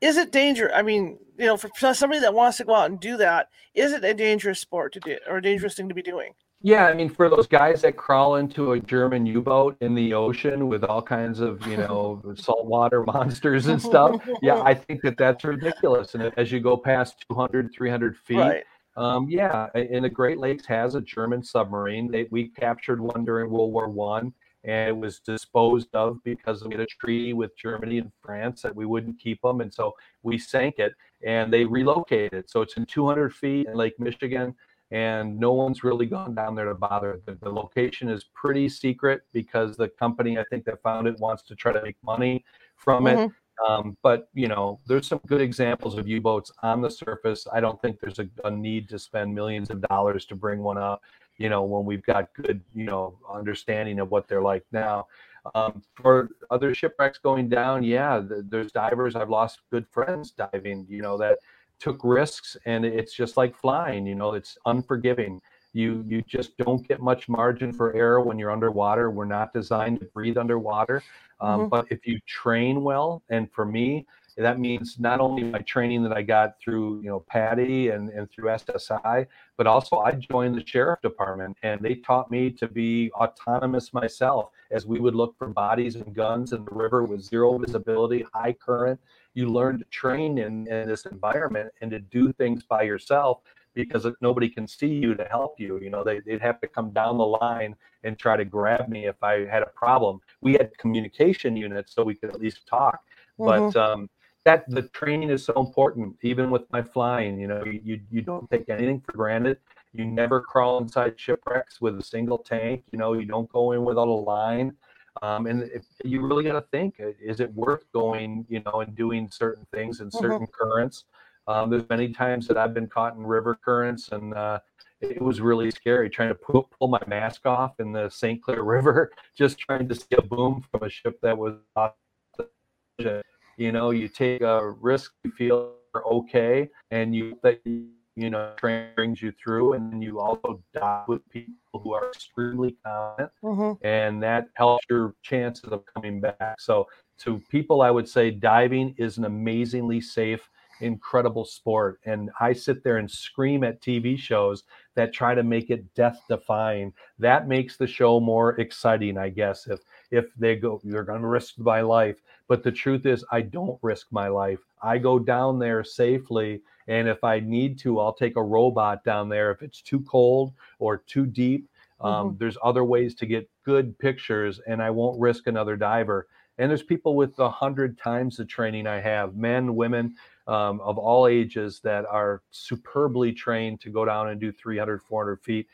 Is it danger? I mean, you know, for somebody that wants to go out and do that, is it a dangerous sport to do or a dangerous thing to be doing? Yeah, I mean, for those guys that crawl into a German U-boat in the ocean with all kinds of, you know, (laughs) saltwater monsters and (laughs) stuff, yeah, I think that that's ridiculous. And as you go past 200, 300 feet, right. um, yeah, and the Great Lakes has a German submarine. They, we captured one during World War One, and it was disposed of because we had a treaty with Germany and France that we wouldn't keep them, and so we sank it, and they relocated. So it's in 200 feet in Lake Michigan and no one's really gone down there to bother. The, the, location is pretty secret because the company I think that found it wants to try to make money from mm-hmm. it. Um, but you know, there's some good examples of U-boats on the surface. I don't think there's a, a, need to spend millions of dollars to bring one up. You know, when we've got good, you know, understanding of what they're like now. Um, for other shipwrecks going down, yeah, the, there's divers. I've lost good friends diving. You know that took risks and it's just like flying you know it's unforgiving you you just don't get much margin for error when you're underwater we're not designed to breathe underwater um, mm-hmm. but if you train well and for me that means not only my training that i got through you know PADI and, and through ssi but also i joined the sheriff department and they taught me to be autonomous myself as we would look for bodies and guns in the river with zero visibility high current you learn to train in, in this environment and to do things by yourself because nobody can see you to help you. You know, they, would have to come down the line and try to grab me if I had a problem. We had communication units so we could at least talk. Mm-hmm. But um, that the training is so important, even with my flying. You know, you, you don't take anything for granted. You never crawl inside shipwrecks with a single tank. You know, you don't go in without a line. Um, and if you really got to think, uh, is it worth going, you know, and doing certain things in mm-hmm. certain mm-hmm. currents? Um, there's many times that I've been caught in river currents and uh, it was really scary trying to pull, pull, my mask off in the St. Clair (laughs) River, just trying to see a boom from a ship that was off. You know, you take a risk, you feel okay, and you that you know train brings you through, and then you also die with people who are extremely confident, mm-hmm. and that helps your chances of coming back. So, to people, I would say diving is an amazingly safe incredible sport. And I sit there and scream at TV shows that try to make it death defying. That makes the show more exciting, I guess, if if they go, they're gonna risk my life. But the truth is I don't risk my life. I go down there safely. And if I need to, I'll take a robot down there if it's too cold or too deep. Um, mm-hmm. There's other ways to get good pictures, and I won't risk another diver. And there's people with a hundred times the training I have, men, women um, of all ages that are superbly trained to go down and do 300, 400 feet.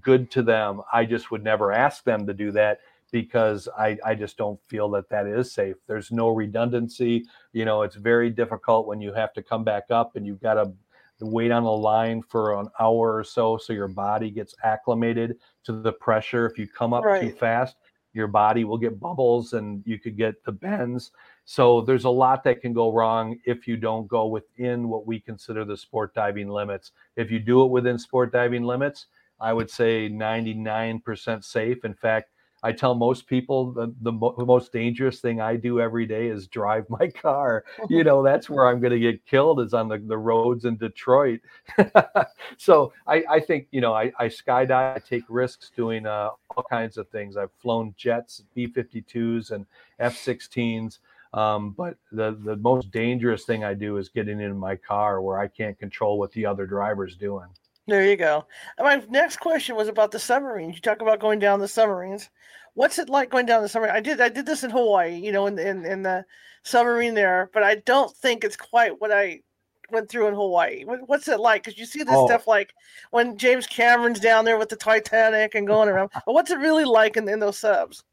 Good to them. I just would never ask them to do that because I, I just don't feel that that is safe. There's no redundancy. You know, it's very difficult when you have to come back up and you've got to wait on the line for an hour or so so your body gets acclimated to the pressure. If you come up right. too fast, your body will get bubbles and you could get the bends. So there's a lot that can go wrong if you don't go within what we consider the sport diving limits. If you do it within sport diving limits, I would say 99% safe. In fact, I tell most people the, the, mo- the, most dangerous thing I do every day is drive my (laughs) car. You know, that's where I'm going to get killed is on the, the roads in Detroit. (laughs) so I, I think, you know, I, I skydive, I take risks doing uh, all kinds of things. I've flown jets, B 52s, and F 16s. Um, but the the most dangerous thing I do is getting in my car where I can't control what the other driver's doing. There you go. My next question was about the submarines. You talk about going down the submarines. What's it like going down the submarine? I did I did this in Hawaii, you know, in in, in the submarine there, but I don't think it's quite what I went through in Hawaii. What's it like? Because you see this oh. stuff like when James Cameron's down there with the Titanic and going around. but what's it really like in, in those subs?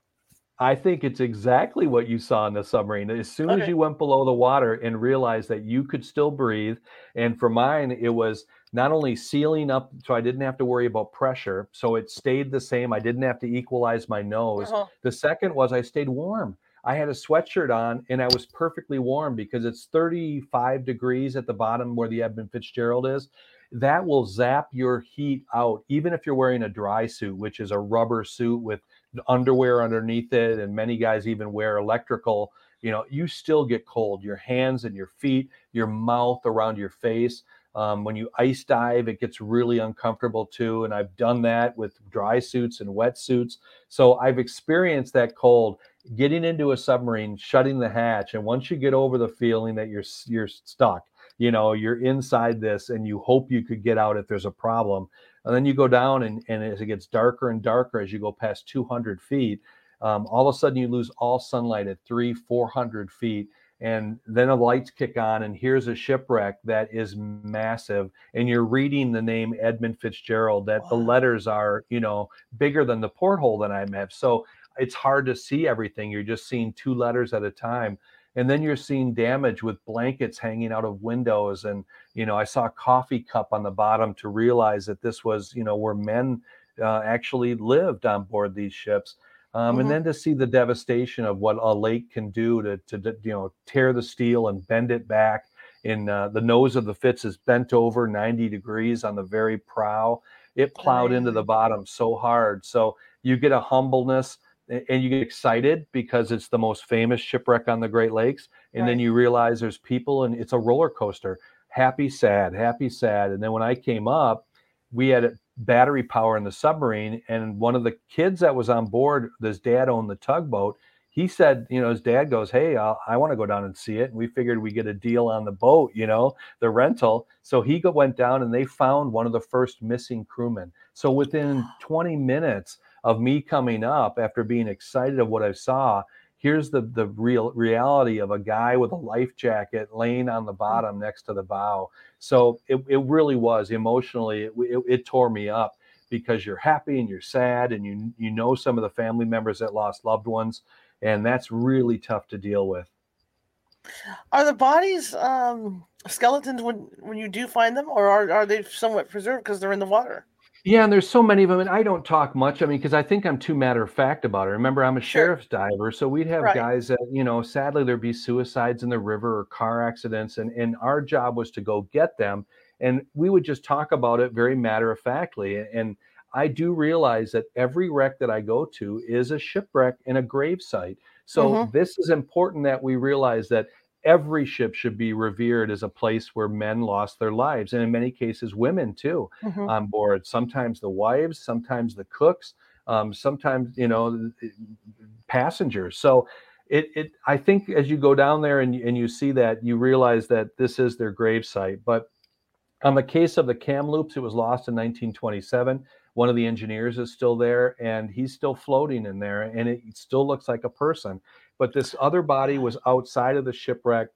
I think it's exactly what you saw in the submarine. As soon okay. as you went below the water and realized that you could still breathe, and for mine, it was not only sealing up so I didn't have to worry about pressure, so it stayed the same. I didn't have to equalize my nose. Uh-huh. The second was I stayed warm. I had a sweatshirt on and I was perfectly warm because it's 35 degrees at the bottom where the Edmund Fitzgerald is. That will zap your heat out, even if you're wearing a dry suit, which is a rubber suit with underwear underneath it, and many guys even wear electrical. You know, you still get cold. Your hands and your feet, your mouth around your face. Um, when you ice dive, it gets really uncomfortable too. And I've done that with dry suits and wet suits. So I've experienced that cold. Getting into a submarine, shutting the hatch, and once you get over the feeling that you're you're stuck, you know, you're inside this, and you hope you could get out if there's a problem. And then you go down, and, and as it gets darker and darker as you go past 200 feet, um, all of a sudden you lose all sunlight at three, 400 feet. And then the lights kick on, and here's a shipwreck that is massive. And you're reading the name Edmund Fitzgerald, that wow. the letters are, you know, bigger than the porthole that I have. So it's hard to see everything. You're just seeing two letters at a time and then you're seeing damage with blankets hanging out of windows and you know i saw a coffee cup on the bottom to realize that this was you know where men uh, actually lived on board these ships um, mm-hmm. and then to see the devastation of what a lake can do to, to you know tear the steel and bend it back in uh, the nose of the fitz is bent over 90 degrees on the very prow it plowed into the bottom so hard so you get a humbleness and you get excited because it's the most famous shipwreck on the Great Lakes, and right. then you realize there's people and it's a roller coaster. Happy, sad, happy, sad. And then when I came up, we had battery power in the submarine, and one of the kids that was on board, his dad owned the tugboat. He said, you know, his dad goes, "Hey, I'll, i want to go down and see it." And we figured we get a deal on the boat, you know, the rental. So he went down, and they found one of the first missing crewmen. So within 20 minutes, of me coming up after being excited of what I saw. Here's the the real reality of a guy with a life jacket laying on the mm. bottom next to the bow. So it, it really was emotionally it, it, it tore me up because you're happy and you're sad and you you know some of the family members that lost loved ones and that's really tough to deal with. Are the bodies um, skeletons when when you do find them, or are, are they somewhat preserved because they're in the water? Yeah, and there's so many of them, and I don't talk much. I mean, because I think I'm too matter of fact about it. Remember, I'm a Sure. sheriff's diver, so we'd have Right. guys that, you know, sadly there'd be suicides in the river or car accidents, and and our job was to go get them, and we would just talk about it very matter of factly. And I do realize that every wreck that I go to is a shipwreck and a grave site. So Mhm. this is important that we realize that every ship should be revered as a place where men lost their lives, and in many cases, women too Mhm. on board. Sometimes the wives, sometimes the cooks, um, sometimes you know passengers. So it, it I think as you go down there and, and you see that, you realize that this is their grave site. But on the case of the Kamloops, it was lost in 1927. One of the engineers is still there, and he's still floating in there, and it still looks like a person. But this other body was outside of the shipwreck.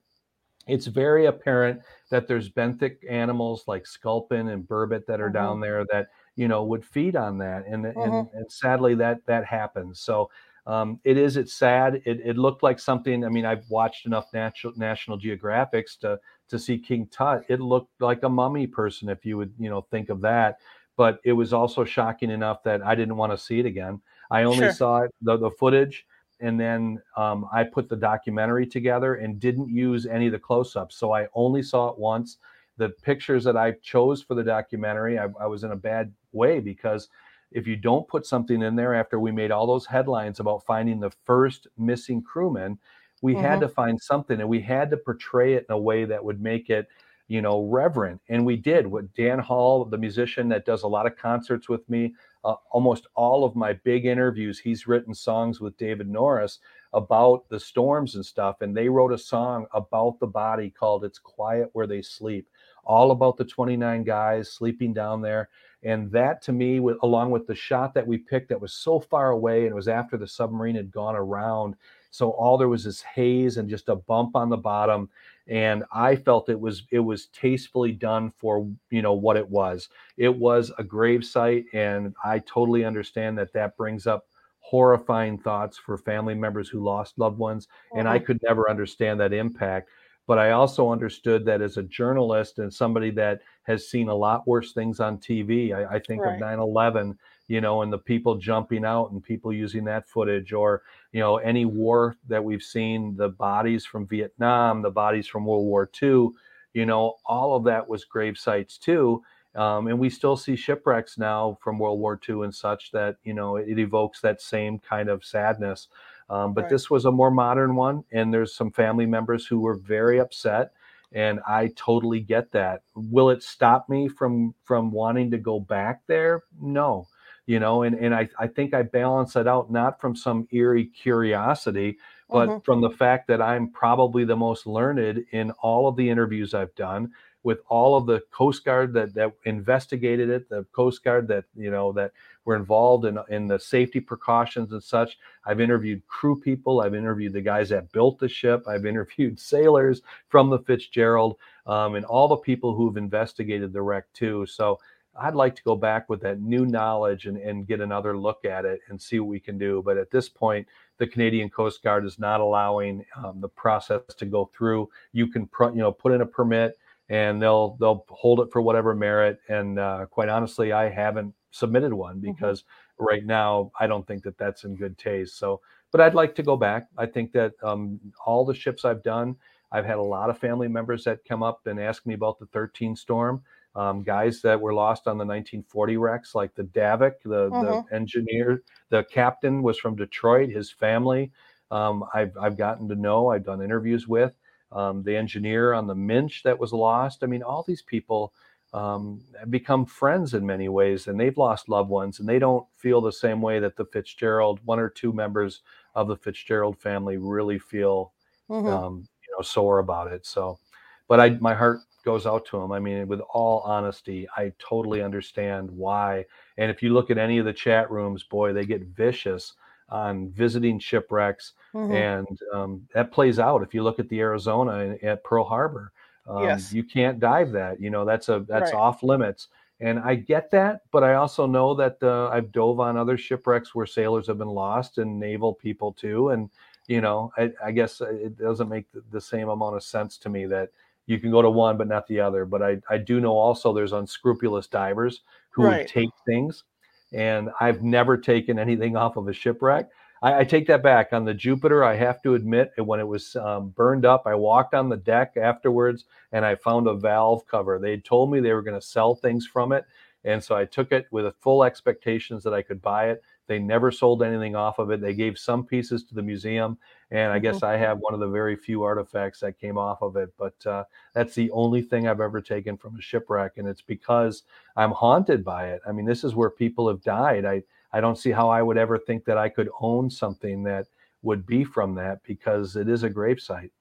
It's very apparent that there's benthic animals like sculpin and burbot that are Mhm. down there that you know would feed on that, and and, Mhm. and sadly that that happens. So um, it is. It's sad. It, it looked like something. I mean, I've watched enough National National Geographics to to see King Tut. It looked like a mummy person, if you would you know think of that. But it was also shocking enough that I didn't want to see it again. I only Sure. saw it, the the footage, and then um, I put the documentary together and didn't use any of the close-ups. So I only saw it once. The pictures that I chose for the documentary, I, I was in a bad way because if you don't put something in there after we made all those headlines about finding the first missing crewman, we had Mhm. to find something and we had to portray it in a way that would make it, you know, reverent. And we did. With Dan Hall, the musician that does a lot of concerts with me, uh, almost all of my big interviews, he's written songs with David Norris about the storms and stuff. And they wrote a song about the body called It's Quiet Where They Sleep, all about the 29 guys sleeping down there. And that to me, with, along with the shot that we picked that was so far away and it was after the submarine had gone around. So all there was is haze and just a bump on the bottom. And I felt it was it was tastefully done for you know what it was. It was a grave site, and I totally understand that that brings up horrifying thoughts for family members who lost loved ones. And I could never understand that impact. But I also understood that as a journalist and somebody that has seen a lot worse things on TV, I, I think Right. of 9 11, you know, and the people jumping out and people using that footage, or, you know, any war that we've seen, the bodies from Vietnam, the bodies from World War II, you know, all of that was grave sites too. Um, and we still see shipwrecks now from World War II and such that, you know, it evokes that same kind of sadness. Um, but Right. this was a more modern one, and there's some family members who were very upset, and I totally get that. Will it stop me from from wanting to go back there? No, you know, and and I I think I balance it out not from some eerie curiosity, but Mhm. from the fact that I'm probably the most learned in all of the interviews I've done with all of the Coast Guard that that investigated it, the Coast Guard that you know that were involved in in the safety precautions and such. I've interviewed crew people. I've interviewed the guys that built the ship. I've interviewed (laughs) sailors from the Fitzgerald um, and all the people who've investigated the wreck too. So I'd like to go back with that new knowledge and, and get another look at it and see what we can do. But at this point, the Canadian Coast Guard is not allowing um, the process to go through. You can, pr- you know, put in a permit and they'll they'll hold it for whatever merit. And uh, quite honestly, I haven't submitted one because right now I don't think that that's in good taste. So, but I'd like to go back. I think that um, all the ships I've done, I've had a lot of family members that come up and ask me about the 13 storm. Um, guys that were lost on the 1940 wrecks, like the Davock, the, Mhm. the engineer, the captain was from Detroit. His family, um, I've I've gotten to know. I've done interviews with um, the engineer on the Minch that was lost. I mean, all these people um, have become friends in many ways, and they've lost loved ones, and they don't feel the same way that the Fitzgerald, one or two members of the Fitzgerald family, really feel Mhm. um, you know sore about it. So, but I my heart goes out to them. I mean, with all honesty, I totally understand why. And if you look at any of the chat rooms, boy, they get vicious on visiting shipwrecks, Mhm. and um, that plays out. If you look at the Arizona at Pearl Harbor, um, Yes. you can't dive that. You know, that's a that's Right. off limits. And I get that, but I also know that uh, I've dove on other shipwrecks where sailors have been lost and naval people too. And you know, I, I guess it doesn't make the same amount of sense to me that you can go to one but not the other. But I, I do know also there's unscrupulous divers who right. would take things, and I've never taken anything off of a shipwreck. I, I, take that back. On the Jupiter, I have to admit, when it was um, burned up, I walked on the deck afterwards and I found a valve cover. They told me they were going to sell things from it. And so I took it with full expectations that I could buy it. They never sold anything off of it. They gave some pieces to the museum, and I mm-hmm. guess I have one of the very few artifacts that came off of it. But uh, that's the only thing I've ever taken from a shipwreck, and it's because I'm haunted by it. I mean, this is where people have died. I I don't see how I would ever think that I could own something that would be from that because it is a gravesite.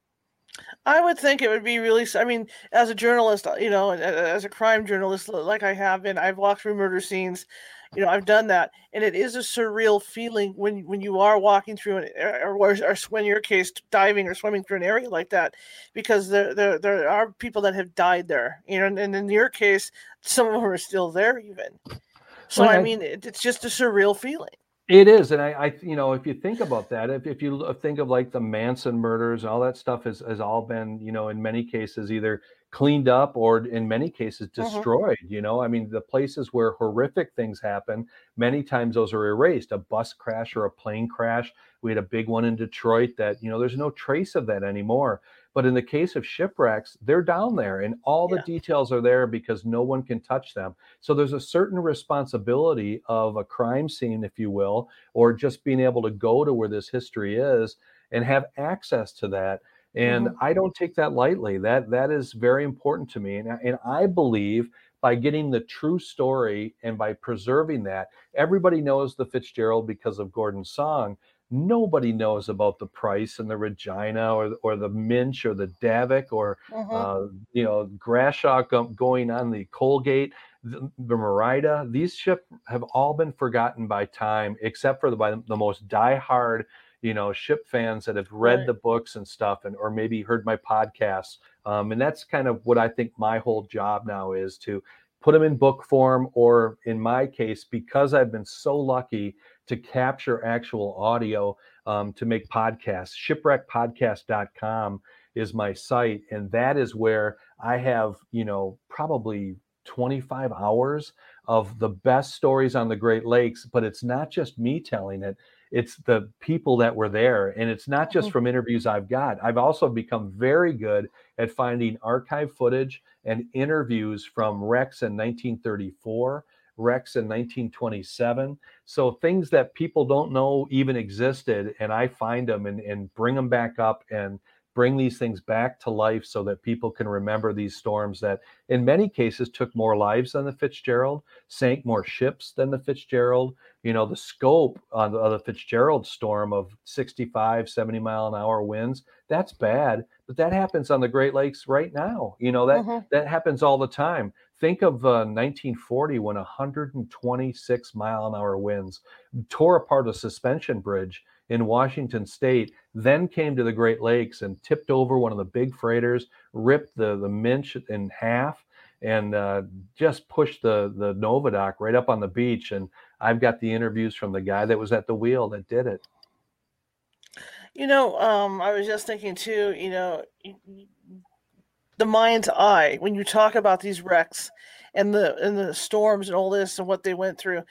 I would think it would be really. I mean, as a journalist, uh, you know, as a crime journalist, like I have been, I've walked through murder scenes. You know, I've done that, and it is a surreal feeling when when you are walking through an or, or, or when your case diving or swimming through an area like that, because there there, there are people that have died there. You know, and, and in your case, some of them are still there even. So well, I, I mean, it, it's just a surreal feeling. It is, and I, I, you know, if you think about that, if, if you think of like the Manson murders, all that stuff has has all been, you know, in many cases either cleaned up or in many cases mm-hmm. destroyed. Mm-hmm. You know, I mean, the places where horrific things happen, many times those are erased. A bus crash or a plane crash. We had a big one in Detroit that, you know, there's no trace of that anymore. But in the case of shipwrecks, they're down there and all the details are there because no one can touch them. So there's a certain responsibility of a crime scene, if you will, or just being able to go to where this history is and have access to that. And mm-hmm. I don't take that lightly. That that is very important to me. And, and I believe by getting the true story and by preserving that, everybody knows the Fitzgerald because of Gordon's song, nobody knows about the price and the Regina or or the Minch or the Davock or mm-hmm. uh, you know Grashaw going on the Colgate, the, the Merida. These ships have all been forgotten by time, except for the by the most diehard you know ship fans that have read right. the books and stuff and or maybe heard my podcasts um, and that's kind of what i think my whole job now is to put them in book form or in my case because i've been so lucky to capture actual audio um, to make podcasts. Shipwreckpodcast.com is my site, and that is where I have, you know, probably 25 hours of the best stories on the Great Lakes. But it's not just me telling it, it's the people that were there. And it's not just mm-hmm. from interviews I've got. I've also become very good at finding archive footage and interviews from wrecks in 1934 wrecks in 1927. So things that people don't know even existed, and I find them and, and bring them back up and bring these things back to life so that people can remember these storms that in many cases took more lives than the Fitzgerald, sank more ships than the Fitzgerald. You know, the scope of the, Fitzgerald storm of 65, 70 mile an hour winds, that's bad, but that happens on the Great Lakes right now. You know, that mm-hmm. that happens all the time. Think of uh, 1940 when 126 mile an hour winds tore apart a suspension bridge in Washington state, then came to the Great Lakes and tipped over one of the big freighters, ripped the, the Minch in half, and uh, just pushed the, the Novadoc right up on the beach. And I've got the interviews from the guy that was at the wheel that did it. You know, um, I was just thinking too, you know, the mind's eye when you talk about these wrecks and the and the storms and all this and what they went through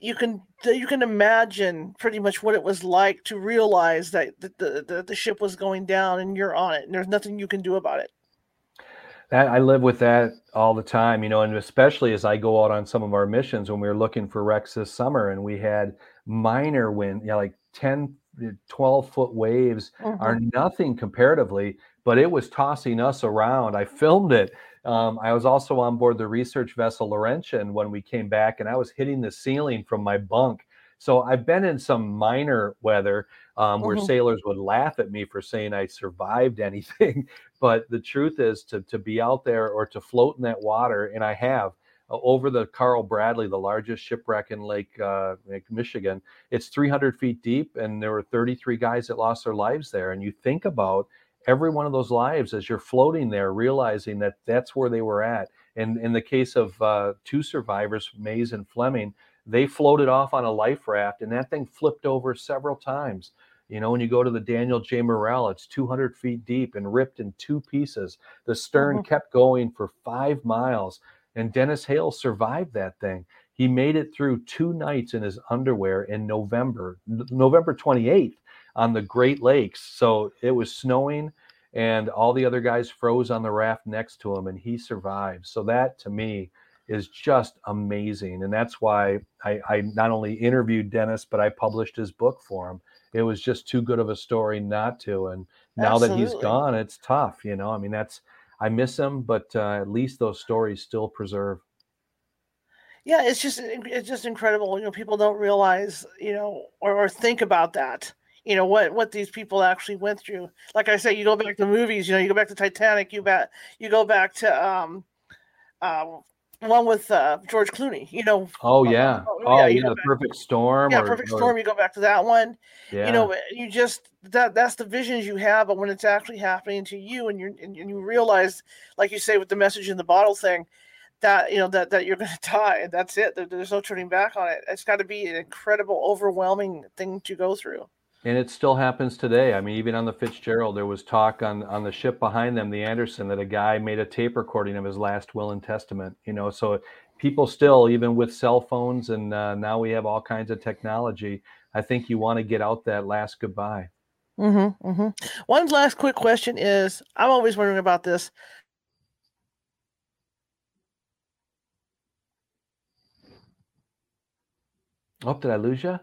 you can you can imagine pretty much what it was like to realize that the, the, the ship was going down and you're on it and there's nothing you can do about it that I live with that all the time, you know, and especially as I go out on some of our missions when we were looking for wrecks this summer and we had minor wind, you know, like 10, 12 foot waves mm-hmm. are nothing comparatively but it was tossing us around. I filmed it. Um, I was also on board the research vessel Laurentian when we came back, and I was hitting the ceiling from my bunk. So I've been in some minor weather um, where mm-hmm. sailors would laugh at me for saying I survived (laughs) anything. but the truth is to, to be out there or to float in that water, and I have uh, over the Carl Bradley, the largest shipwreck in Lake, uh, Lake Michigan. It's 300 feet deep, and there were 33 guys that lost their lives there. And you think about every one of those lives as you're floating there, realizing that that's where they were at. And in the case of uh, two survivors, Mays and Fleming, they floated off on a life raft and that thing flipped over several times. You know, when you go to the Daniel J. Morrell, it's 200 feet deep and ripped in two pieces. The stern mm-hmm. kept going for five miles, and Dennis Hale survived that thing. He made it through two nights in his underwear in November, November 28th on the Great Lakes. So it was snowing and all the other guys froze on the raft next to him and he survived. So that to me is just amazing. And that's why I, I not only interviewed Dennis, but I published his book for him. It was just too good of a story not to. And now Absolutely. that he's gone, it's tough. You know, I mean, that's, I miss him, but uh, at least those stories still preserve. Yeah, it's just it's just incredible. You know, people don't realize, you know, or, or think about that you know what what these people actually went through like i say you go back to movies you know you go back to titanic you bet you go back to um uh, one with uh, George Clooney, you know. Oh yeah, oh, oh yeah, yeah the Perfect Storm. Yeah, or, Perfect or, Storm. You go back to that one. Yeah. You know, you just that that's the visions you have, but when it's actually happening to you, and you and you realize, like you say, with the message in the bottle thing, that you know that that you're (laughs) going to die, and that's it. There's no turning back on it. It's got to be an incredible, overwhelming thing to go through. And it still happens today. I mean, even on the Fitzgerald, there was talk on on the ship behind them, the Anderson, that a guy made a tape recording of his last will and testament. You know, so people still, even with cell phones, and uh, now we have all kinds of technology. I think you want to get out that last goodbye. Mm-hmm, mm-hmm. One last quick question is: I'm always wondering about this. Oh, did I lose you?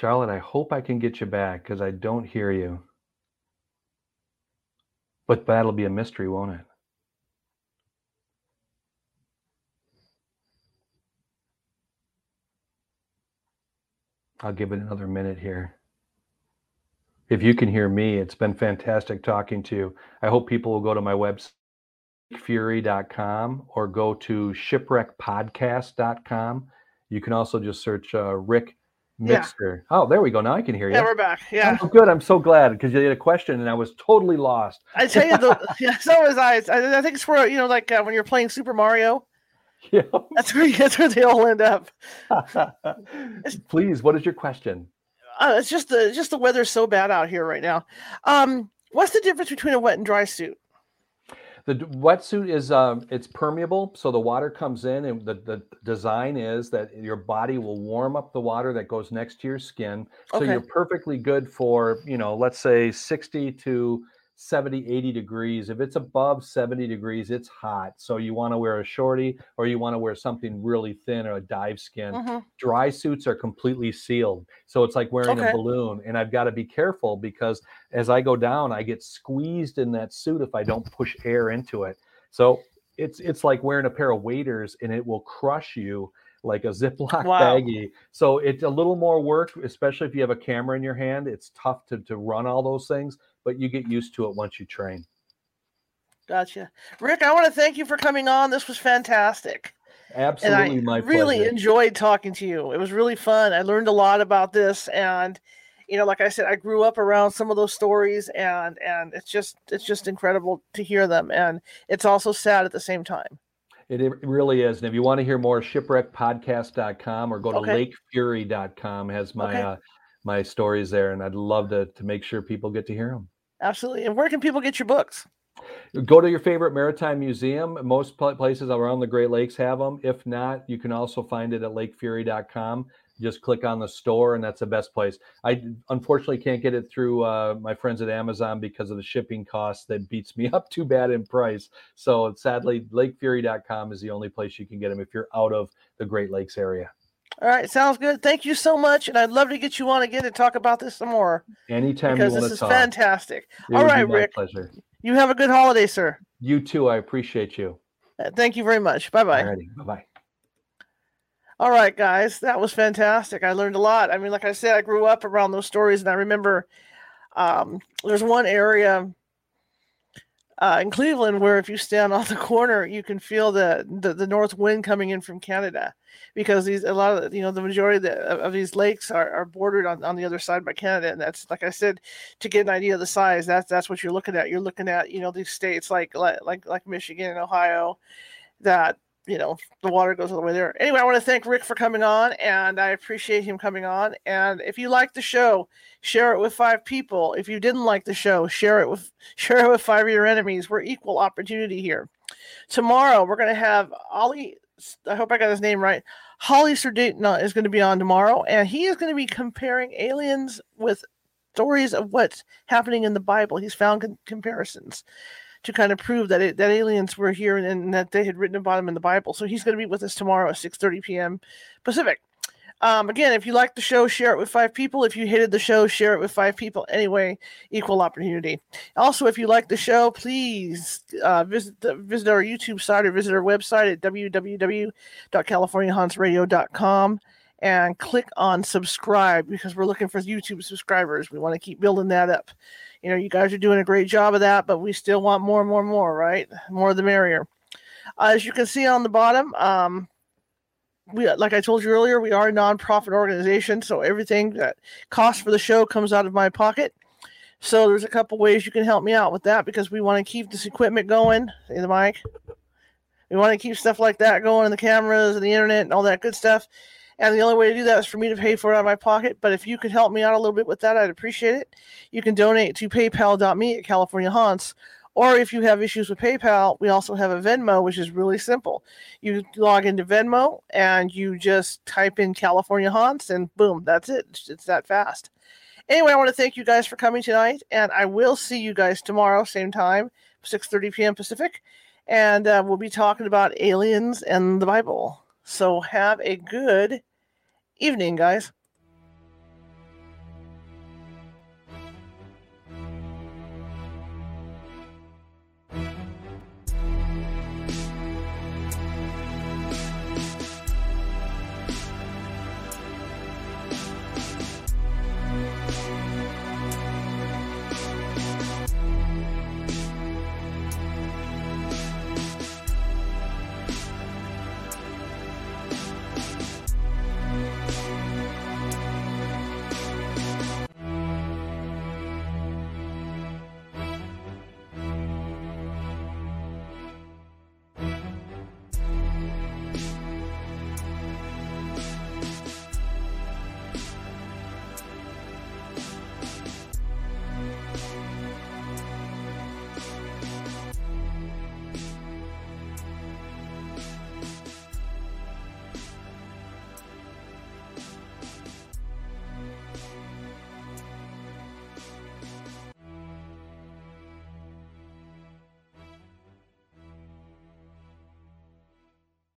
Charlotte, I hope I can get you back because I don't hear you. But that'll be a mystery, won't it? I'll give it another minute here. If you can hear me, it's been fantastic talking to you. I hope people will go to my website, fury.com, or go to shipwreckpodcast.com. You can also just search uh, Ric Mixter. Yeah. Oh, there we go. Now I can hear you. Yeah, we're back. Yeah. Oh, good. I'm so glad because you had a question and I was totally lost. I tell you, the, (laughs) yeah, so was I. I. Think it's where you know, like uh, when you're playing Super Mario. (laughs) Yeah. (laughs) That's where that's where they all end up. Please, what is your question? Uh, it's just the just the weather's so bad out here right now. Um, what's the difference between a wet and dry suit? The wetsuit is um, it's permeable, so the water comes in, and the, the design is that your body will warm up the water that goes next to your skin, so okay. you're perfectly good for you know, let's say sixty to 70, 80 degrees. If it's above 70 degrees, it's hot. So you want to wear a shorty or you want to wear something really thin or a dive skin. Mm-hmm. Dry suits are completely sealed. So it's like wearing okay. a balloon. And I've got to be careful because as I go down, I get squeezed in that suit if I don't push air into it. So it's it's like wearing a pair of waders and it will crush you like a Ziploc (laughs) wow. baggie. So it's a little more work, especially if you have a camera in your hand. It's tough to, to run all those things but you get used to it once you train. Gotcha. Ric, I want to thank you for coming on. This was fantastic. Absolutely, and I my really pleasure. enjoyed talking to you. It was really fun. I learned a lot about this, and you know, like I said, I grew up around some of those stories, and and it's just it's just incredible to hear them, and it's also sad at the same time. It, it really is. And if you want to hear more, shipwreckpodcast.com or go to okay. lakefury.com has my okay. uh, my stories there, and I'd love to to make sure people get to hear them. Absolutely. And where can people get your books? Go to your favorite maritime museum. Most places around the Great Lakes have them. If not, you can also find it at lakefury.com. Just click on the store, and that's the best place. I unfortunately can't get it through uh, my friends at Amazon because of the shipping cost that beats me (laughs) up too bad in price. So sadly, lakefury.com is the only place you can get them if you're out of the Great Lakes area. All right, sounds good. Thank you so much, and I'd love to get you on again to talk about this some more. Anytime because this is talk. fantastic. It All right, Ric. Pleasure. You have a good holiday, sir. You too. I appreciate you. Uh, thank you very much. Bye bye. Bye bye. All right, guys, that was fantastic. I learned a lot. I mean, like I said, I grew up around those stories, and I remember um, there's one area uh, in Cleveland where if you stand (laughs) on the corner, you can feel the, the, the north wind coming in from Canada, because these a lot of you know the majority of, the, of these lakes are, are bordered on, on the other side by Canada, and that's like I said, to get an idea of the size, that's that's what you're looking at. You're looking at you know these states like like like Michigan and Ohio, that you know, the water goes all the way there. Anyway, I want to thank Ric for coming on, and I appreciate him coming on. And if you like the show, share it with five people. If you didn't like the show, share it with (laughs) share it with five of your enemies. We're equal opportunity here. Tomorrow, we're going to have Ollie. I hope I got his name right. Holly Sardina is going to be on tomorrow, and he is going to be comparing aliens with stories of what's happening in the Bible. He's found con- comparisons to kind of prove that it, that aliens were here and, and, that they had written about them in the Bible. So he's going to be with us tomorrow at 6:30 p.m. Pacific. Um, again, if you like the show, share it with five people. If you hated the show, share it with five people. Anyway, equal opportunity. Also, if you like the show, please uh, visit the, visit our YouTube site or visit our website at www.californiahauntsradio.com and click on subscribe because we're looking for YouTube subscribers. We want to keep building that up. You know, you guys are doing a great job of that, but we still want more more more, right? More the merrier. Uh, as you can see on the bottom, um, we like I told you earlier, we are a nonprofit organization, so everything that costs for the show comes out of my pocket. So there's a couple ways you can help me out with that because we want to keep this equipment going. See the mic? We want to keep stuff like that going, and the cameras and the internet and all that good stuff. And the only way to do that is for me to pay for it out of my pocket. But if you could help me out a little bit with that, I'd appreciate it. You can donate to paypal.me at California Haunts. Or if you have issues with PayPal, we also have a Venmo, which is really simple. You log into Venmo and you just type in California Haunts, and boom, that's it. It's, that fast. Anyway, I want to thank you guys for coming tonight, and I will see you guys tomorrow, same time, 6:30 p.m. Pacific, and uh, we'll be talking about aliens and the Bible. So have a good evening, guys.